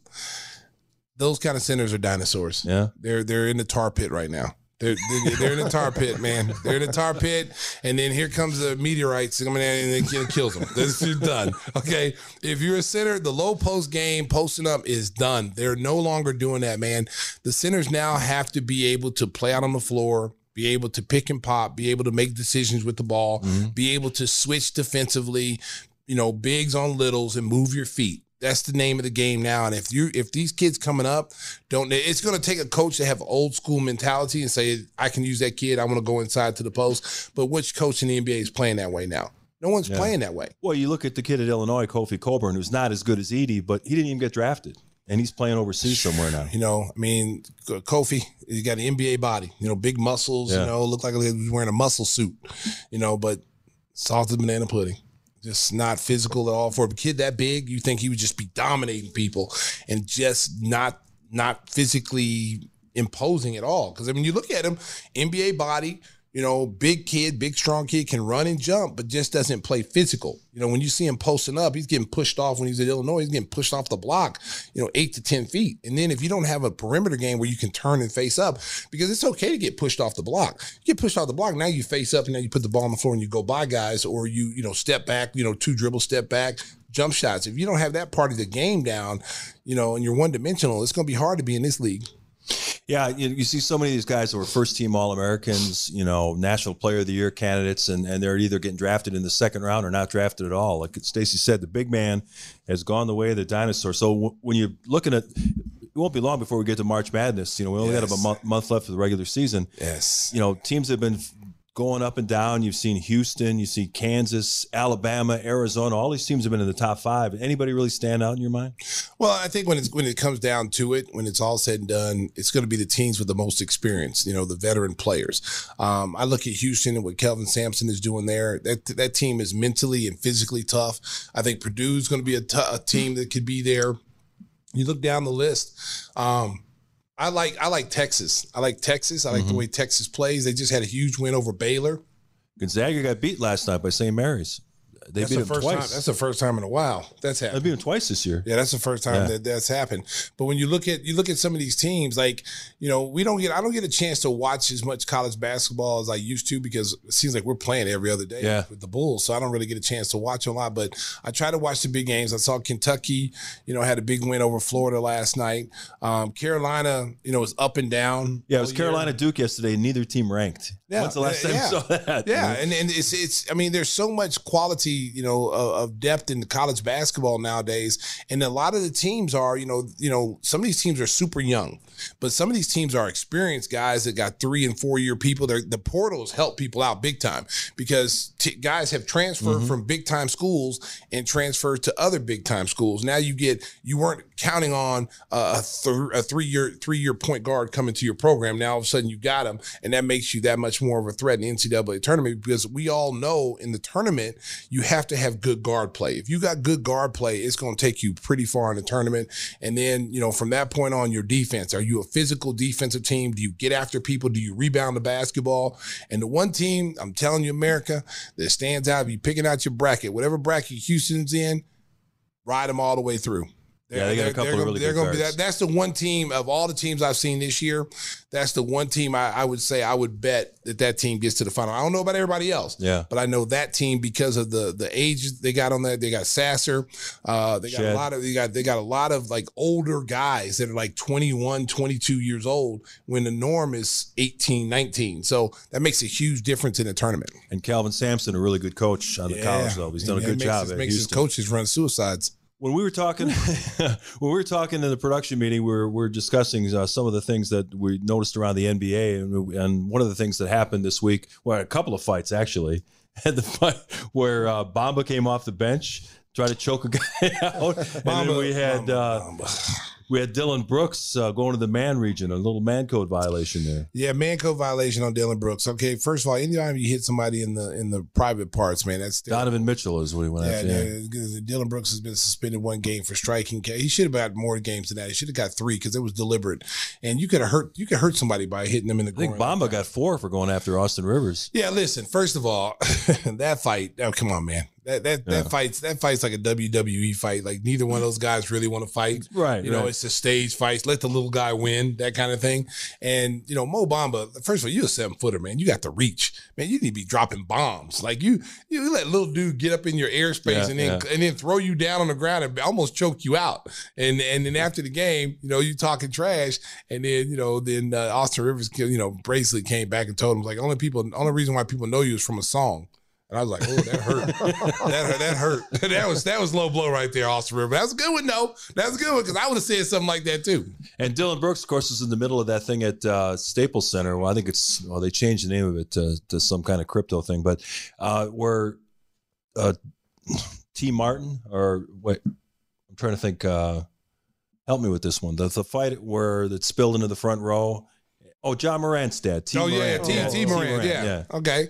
Those kind of centers are dinosaurs. Yeah. They're they're in the tar pit right now. They're, they're, they're in the tar pit, man. They're in the tar pit, and then here comes the meteorites coming in and it kills them. This is done. Okay, if you're a center, the low post game posting up is done. They're no longer doing that, man. The centers now have to be able to play out on the floor, be able to pick and pop, be able to make decisions with the ball, mm-hmm. be able to switch defensively, you know, bigs on littles and move your feet. That's the name of the game now. And if you if these kids coming up don't, it's going to take a coach to have old school mentality and say, I can use that kid. I want to go inside to the post. But which coach in the NBA is playing that way now? No one's Yeah. playing that way. Well, you look at the kid at Illinois, Kofi Cockburn, who's not as good as Edey, but he didn't even get drafted. And he's playing overseas somewhere now. You know, I mean, Kofi, he got an NBA body. You know, big muscles. Yeah. You know, look like he was wearing a muscle suit. You know, but as banana pudding. Just not physical at all. For a kid that big, you think he would just be dominating people and just not not physically imposing at all. Because I mean, you look at him, NBA body. You know, big kid, big strong kid can run and jump, but just doesn't play physical. You know, when you see him posting up, he's getting pushed off when he's at Illinois. He's getting pushed off the block, you know, eight to 10 feet. And then if you don't have a perimeter game where you can turn and face up, because it's okay to get pushed off the block. You get pushed off the block, now you face up and now you put the ball on the floor and you go by guys, or you, you know, step back, you know, two dribble, step back, jump shots. If you don't have that part of the game down, you know, and you're one dimensional, it's going to be hard to be in this league. Yeah, you, you see so many of these guys that were first team All Americans, you know, National Player of the Year candidates, and, and they're either getting drafted in the second round or not drafted at all. Like Stacy said, the big man has gone the way of the dinosaur. So w- when you're looking at, it won't be long before we get to March Madness. You know, we only got about a month, month left for the regular season. Yes. You know, teams have been going up and down. You've seen Houston, you see Kansas, Alabama, Arizona. All these teams have been in the top five. Anybody really stand out in your mind? Well, I think when it's when it comes down to it, when it's all said and done, it's going to be the teams with the most experience. You know, the veteran players. Um, I look at Houston and what Kelvin Sampson is doing there. That that team is mentally and physically tough. I think Purdue's going to be a, t- a team that could be there. You look down the list. Um, I like I like Texas. I like Texas. I like the mm-hmm. way Texas plays. They just had a huge win over Baylor. Gonzaga got beat last night by St. Mary's. They that's beat the them first twice. time. That's the first time in a while. That's happened. They beat them twice this year. Yeah, that's the first time Yeah. that that's happened. But when you look at you look at some of these teams, like you know, we don't get I don't get a chance to watch as much college basketball as I used to because it seems like we're playing every other day Yeah. with the Bulls, so I don't really get a chance to watch a lot. But I try to watch the big games. I saw Kentucky, you know, had a big win over Florida last night. Um, Carolina, you know, was up and down. Yeah, it was all year. Carolina Duke yesterday. Neither team ranked. Yeah, When's the last yeah, time yeah. you saw that? Yeah, and, and it's it's. I mean, there's so much quality, you know, of, of depth in college basketball nowadays, and a lot of the teams are, you know, you know, some of these teams are super young, but some of these teams are experienced guys that got three and four year people. They're, the portals help people out big time because t- guys have transferred Mm-hmm. from big time schools and transferred to other big time schools. Now you get you weren't counting on a, th- a three year three year point guard coming to your program. Now all of a sudden you got him, and that makes you that much more of a threat in the NCAA tournament because we all know in the tournament you have to have good guard play. If you got good guard play, it's going to take you pretty far in the tournament. And then you know from that point on, your defense. Are you a physical defensive team? Do you get after people? Do you rebound the basketball? And the one team I'm telling you, America, that stands out. If you picking out your bracket, whatever bracket Houston's in, ride them all the way through. Yeah, they got a They're- couple they're gonna- really they're good gonna be that. That's the one team of all the teams I've seen this year. That's the one team I, I would say I would bet that that team gets to the final. I don't know about everybody else. Yeah. but I know that team because of the the age they got on that. They got Sasser. Uh, they got Shead. a lot of they got they got a lot of like older guys that are like 21, 22 years old when the norm is 18, 19. So that makes a huge difference in the tournament. And Kelvin Sampson, a really good coach on the college level. He's done a Yeah, good makes job at makes his coaches run suicides. When we were talking when we were talking in the production meeting we were, we were discussing uh, some of the things that we noticed around the nba and, and one of the things that happened this week well a couple of fights actually had the fight where uh, Bamba came off the bench tried to choke a guy out. And then Bamba- we had uh, we had dillon brooks uh, going to the man region a little man code violation there Yeah, man code violation on Dillon Brooks. Okay, first of all, anytime you hit somebody in the in the private parts, man, that's still, donovan mitchell is what he went Yeah, after yeah. Dillon Brooks has been suspended one game for striking. He should have got more games than that. He should have got three because it was deliberate, and you could have hurt you could hurt somebody by hitting them in the. i think. Bamba got four for going after austin rivers Yeah, listen. First of all, that fight. Oh, come on, man. That that Yeah. that fights that fights like a WWE fight. Like neither one of those guys really want to fight. Right, You know, right. It's a stage fight. Let the little guy win. That kind of thing. And you know, Mo Bamba. First of all, you're a seven footer, man. You got the reach, man. You need to be dropping bombs. Like you, you let little dude get up in your airspace Yeah, and then yeah. and then throw you down on the ground and almost choke you out. And and then after the game, you know, you talking trash, and then you know, then uh, Austin Rivers, you know, Bracelet came back and told him like, only people, only reason why people know you is from a song. And I was like, oh, that hurt. that hurt. That hurt. that was that was low blow right there, Austin Rivers. That's a good one, though. That's a good one because I would have said something like that too. And Dillon Brooks, of course, is in the middle of that thing at uh, Staples Center. Well, I think it's well, they changed the name of it to, to some kind of crypto thing, but uh, where uh, T. Martin or wait, I'm trying to think. Uh, help me with this one. The the fight where it spilled into the front row. Oh, Ja Morant's dad. T. oh yeah, Morant. T. T. Moran. Yeah. Okay.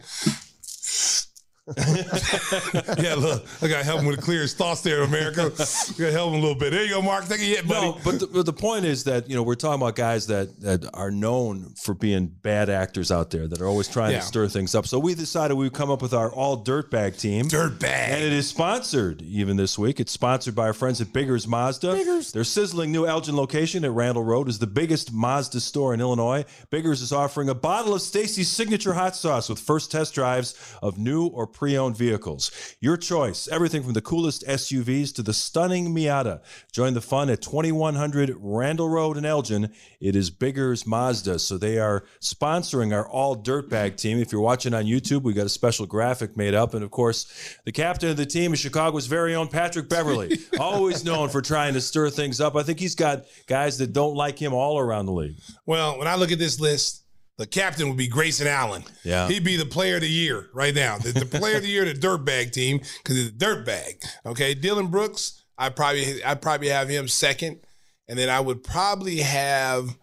yeah, look, I got to help him with the clearest thoughts there, America. got to help him a little bit. There you go, Mark. Take a hit, buddy. No, but the, but the point is that you know we're talking about guys that that are known for being bad actors out there that are always trying Yeah. to stir things up. So we decided we'd come up with our all dirtbag team. Dirtbag. And it is sponsored even this week. It's sponsored by our friends at Biggers Mazda. Biggers. Their sizzling new Elgin location at Randall Road is the biggest Mazda store in Illinois. Biggers is offering a bottle of Stacy's signature hot sauce with first test drives of new or pre-owned vehicles. Your choice. Everything from the coolest SUVs to the stunning Miata. Join the fun at 2100 Randall Road in Elgin. It is Biggers Mazda. So they are sponsoring our all dirtbag team. If you're watching on YouTube, we got a special graphic made up. And of course, the captain of the team is Chicago's very own Patrick Beverley, always known for trying to stir things up. I think he's got guys that don't like him all around the league. Well, when I look at this list, the captain would be Grayson Allen. Yeah. He'd be the player of the year right now. The, the player of the year, the dirtbag team, because he's a dirtbag. Okay. Dillon Brooks, I probably I'd probably have him second. And then I would probably have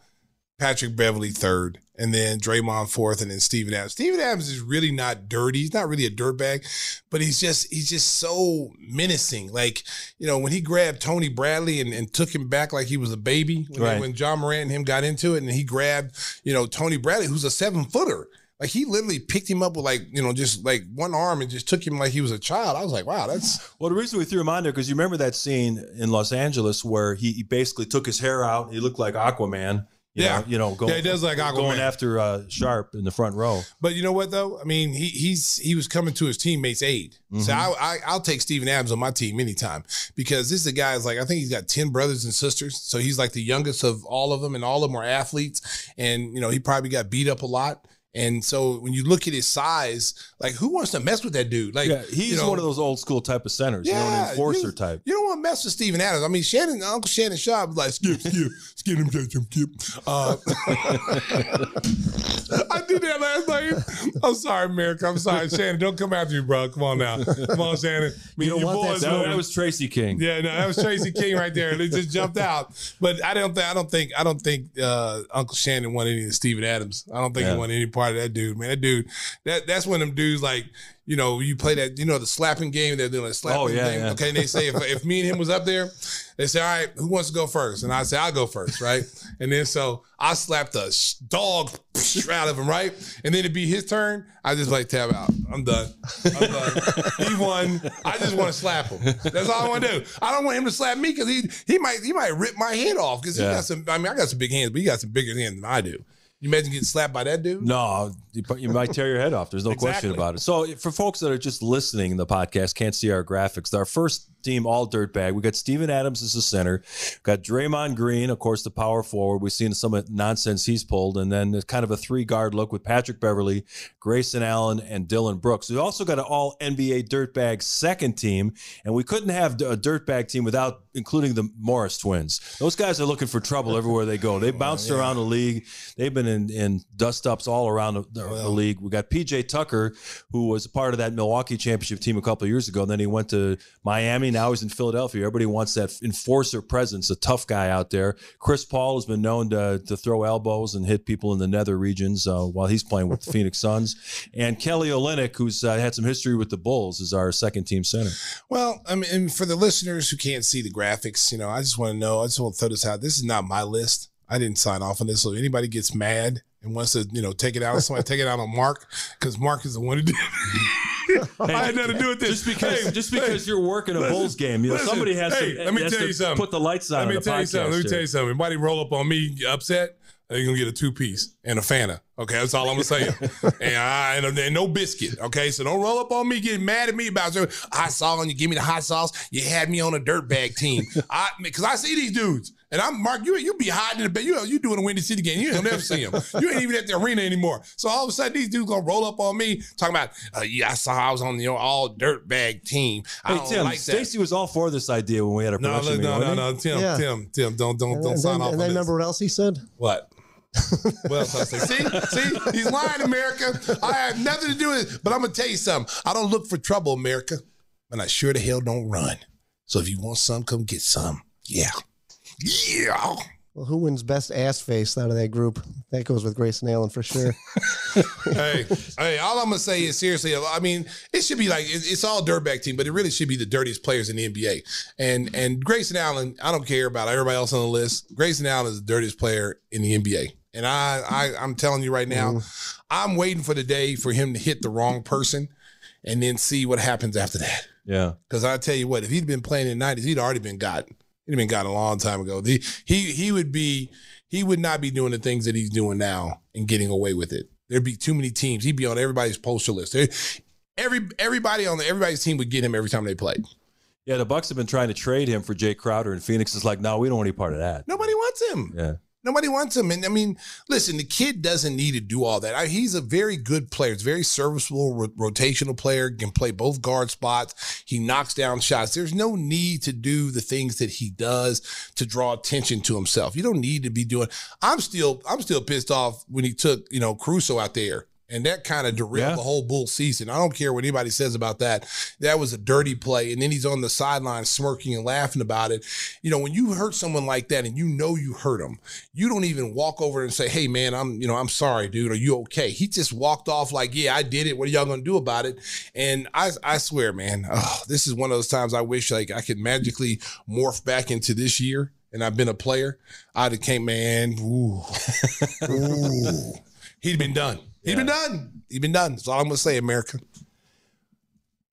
Patrick Beverley third, and then Draymond fourth, and then Steven Adams. Steven Adams is really not dirty. He's not really a dirtbag, but he's just he's just so menacing. Like, you know, when he grabbed Tony Bradley and, and took him back like he was a baby when, Right. when Ja Morant and him got into it, and he grabbed, you know, Tony Bradley, who's a seven footer. Like he literally picked him up with like, you know, just like one arm and just took him like he was a child. I was like, wow, that's Well, the reason we threw him on there because you remember that scene in Los Angeles where he, he basically took his hair out. He looked like Aquaman. You Yeah. know, you know, going, Yeah, does like Aquaman. going after uh, Sharpe in the front row. But you know what though? I mean, he he's he was coming to his teammates' aid. So I, I I'll take Steven Adams on my team anytime because this is a guy is like I think he's got ten brothers and sisters. So he's like the youngest of all of them, and all of them are athletes. And you know he probably got beat up a lot. And so when you look at his size, like who wants to mess with that dude? Like Yeah, he's you know, one of those old school type of centers, you know, an enforcer you- type. You don't want to mess with Steven Adams. I mean, Shannon, Uncle Shannon Sharpe was like, skip, skip, skip him, skip him, skip. Uh, I did that last night. I'm sorry, America. I'm sorry, Shannon. Don't come after me, bro. Come on now. Come on, Shannon. Me You don't want boys. that That, that was Tracy King. yeah, no, that was Tracy King right there. They just jumped out. But I don't think I don't think I don't think uh, Uncle Shannon wanted any of Steven Adams. I don't think Yeah. he wanted any part of that dude, man. That dude, that that's one of them dudes like, you know, you play that, you know, the slapping game, they're doing a slapping Oh, yeah, thing. yeah. Okay. And they say if, if me and him was up there, They say, all right, who wants to go first? And I say, I'll go first, right? and then so I slapped a sh- dog out of him, right? And then it'd be his turn. I just like tab out. I'm done. I'm done. he won. I just want to slap him. That's all I want to do. I don't want him to slap me because he he might he might rip my head off because he Yeah. got some. I mean, I got some big hands, but he got some bigger hands than I do. You imagine getting slapped by that dude? No, you, you might tear your head off. There's no question about it. So, for folks that are just listening, in the podcast can't see our graphics. Our first team, all dirtbag. We got Steven Adams as the center. Got Draymond Green, of course, the power forward. We've seen some of the nonsense he's pulled, and then kind of a three guard look with Patrick Beverley, Grayson Allen, and Dillon Brooks. We also got an all NBA dirtbag second team, and we couldn't have a dirtbag team without including the Morris twins. Those guys are looking for trouble everywhere they go. They bounced around the league. They've been in, in dust ups all around the, the, the league. We got PJ Tucker, who was a part of that Milwaukee championship team a couple of years ago. And then he went to Miami. Now he's in Philadelphia. Everybody wants that enforcer presence, a tough guy out there. Chris Paul has been known to, to throw elbows and hit people in the nether regions uh, while he's playing with the Phoenix Suns. And Kelly Olynyk, who's uh, had some history with the Bulls, is our second team center. Well, I mean, for the listeners who can't see the graphics, you know, I just want to know. I just want to throw this out. This is not my list. I didn't sign off on this. So if anybody gets mad and wants to, you know, take it out on somebody, take it out on Mark because Mark is the one who did. it. I had nothing to do with this. Just because, Hey, just because hey, you're working a listen, Bulls game, you know, listen, somebody has hey, to. Let me tell you something. Put the lights on. Let me on the tell you something. Let me tell you something. Anybody roll up on me upset, they're gonna get a two piece and a Fanta. Okay, that's all I'm gonna say. and, I, and, and no biscuit. Okay, so don't roll up on me getting mad at me about so hot sauce and you give me the hot sauce. You had me on a dirtbag team. I because I see these dudes. And I'm Mark. You you be hiding in the bed. You you doing a Windy City game. You ain't never see him. You ain't even at the arena anymore. So all of a sudden these dudes gonna roll up on me talking about. Uh, yeah, I saw I was on the all dirtbag team. I Hey don't Tim, like. Stacy was all for this idea when we had a No, production look, no, meeting. no, wasn't no, Tim, Yeah. Tim, Tim, don't don't And, don't and sign then, off and on then this. remember what else he said? What? what else I say? See, see, he's lying, America. I have nothing to do with it. But I'm gonna tell you something. I don't look for trouble, America, and I sure the hell don't run. So if you want some, come get some. Yeah, yeah. Well, who wins best ass face out of that group? That goes with Grayson Allen for sure. hey, hey, all I'm gonna say is seriously. I mean, it should be like it's all dirtbag team, but it really should be the dirtiest players in the NBA. And and Grayson Allen, I don't care about everybody else on the list. Grayson Allen is the dirtiest player in the NBA. And I, I I'm telling you right now, mm-hmm. I'm waiting for the day for him to hit the wrong person, and then see what happens after that. Yeah. Because I tell you what, if he'd been playing in the '90s, he'd already been got. He'd been got a long time ago. The, he he would be he would not be doing the things that he's doing now and getting away with it. There'd be too many teams. He'd be on everybody's poster list. There- Every everybody on the, everybody's team would get him every time they played. Yeah, the Bucks have been trying to trade him for Jae Crowder, and Phoenix is like, no, we don't want any part of that. Nobody wants him. Yeah. Nobody wants him. And I mean, listen, the kid doesn't need to do all that. I, he's a very good player. He's a very serviceable ro- rotational player, can play both guard spots. He knocks down shots. There's no need to do the things that he does to draw attention to himself. You don't need to be doing I'm still I'm still pissed off when he took, you know, Caruso out there. And that kind of derailed Yeah. the whole bull season. I don't care what anybody says about that. That was a dirty play. And then he's on the sideline smirking and laughing about it. You know, when you hurt someone like that and you know you hurt him, you don't even walk over and say, "Hey, man, I'm you know I'm sorry, dude. Are you okay?" He just walked off like, "Yeah, I did it. What are y'all gonna do about it?" And I I swear, man, oh, this is one of those times I wish like I could magically morph back into this year. And I've been a player. I'd have came, man. Ooh, ooh. He'd been done. He'd been done. He'd been done. That's all I'm gonna say, America.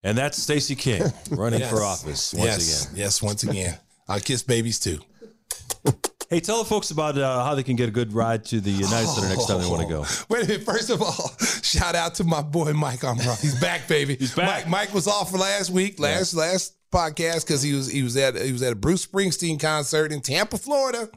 And that's Stacey King running Yes. for office once yes. again. Yes, once again. I kiss babies too. Hey, tell the folks about uh, how they can get a good ride to the United Center next time they want to go. Wait a minute. First of all, shout out to my boy Mike Armstrong. He's back, baby. He's back. Mike, Mike was off for last week, last last podcast because he was he was at he was at a Bruce Springsteen concert in Tampa, Florida,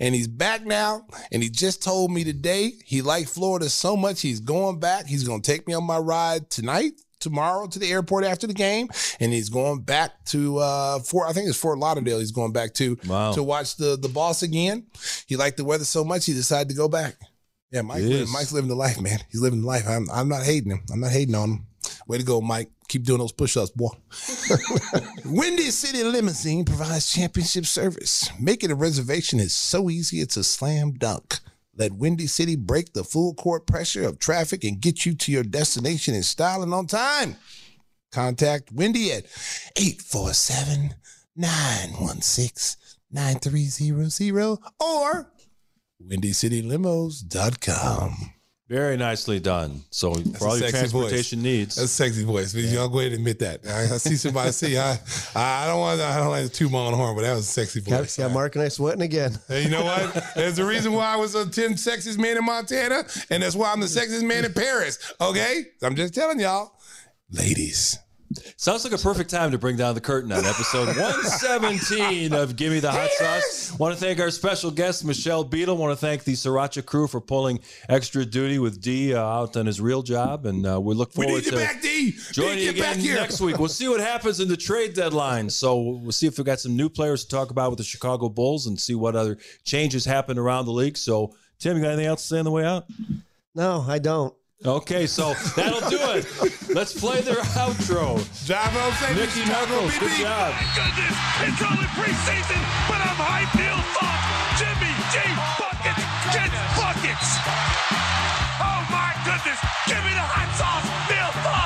and he's back now. And he just told me today he liked Florida so much he's going back. He's going to take me on my ride tonight. Tomorrow to the airport after the game, and he's going back to uh Fort. I think it's Fort Lauderdale. He's going back to Wow. to watch the the boss again. He liked the weather so much he decided to go back. Yeah, Mike. Yes. Mike's living the life, man. He's living the life. I'm, I'm not hating him. I'm not hating on him. Way to go, Mike. Keep doing those push-ups, boy. Windy City Limousine provides championship service. Making a reservation is so easy, it's a slam dunk. Let Windy City break the full court pressure of traffic and get you to your destination in style and on time. Contact Wendy at 847 916 9300 or WindyCityLimos.com. Very nicely done. So That's for all your transportation voice. needs. That's a sexy voice. But y'all go ahead and admit that. I, I see somebody see. I, I don't want. I don't like to toot my own horn, but that was a sexy Got, voice. got Mark and I sweating again. Hey, you know what? There's a reason why I was a 10 sexiest man in Montana, and that's why I'm the sexiest man in Paris. Okay? I'm just telling y'all, ladies. Sounds like a perfect time to bring down the curtain on episode 117 of Gimme the Hot Sauce. Want to thank our special guest, Michelle Beadle. Want to thank the Sriracha crew for pulling extra duty with D uh, out on his real job. And uh, we look We forward need you to back, D. joining you get back again here. next week. We'll see what happens in the trade deadline. So we'll see if we got some new players to talk about with the Chicago Bulls and see what other changes happen around the league. So, Tim, you got anything else to say on the way out? No, I don't. Okay, so that'll do it. Let's play their outro. Drive home safe, Mickey Knuckles, good BB. job. My goodness, it's only preseason, but I'm hyped. Neil thought Jimmy G buckets gets buckets. Oh my goodness, give me the hot sauce, Neil thought.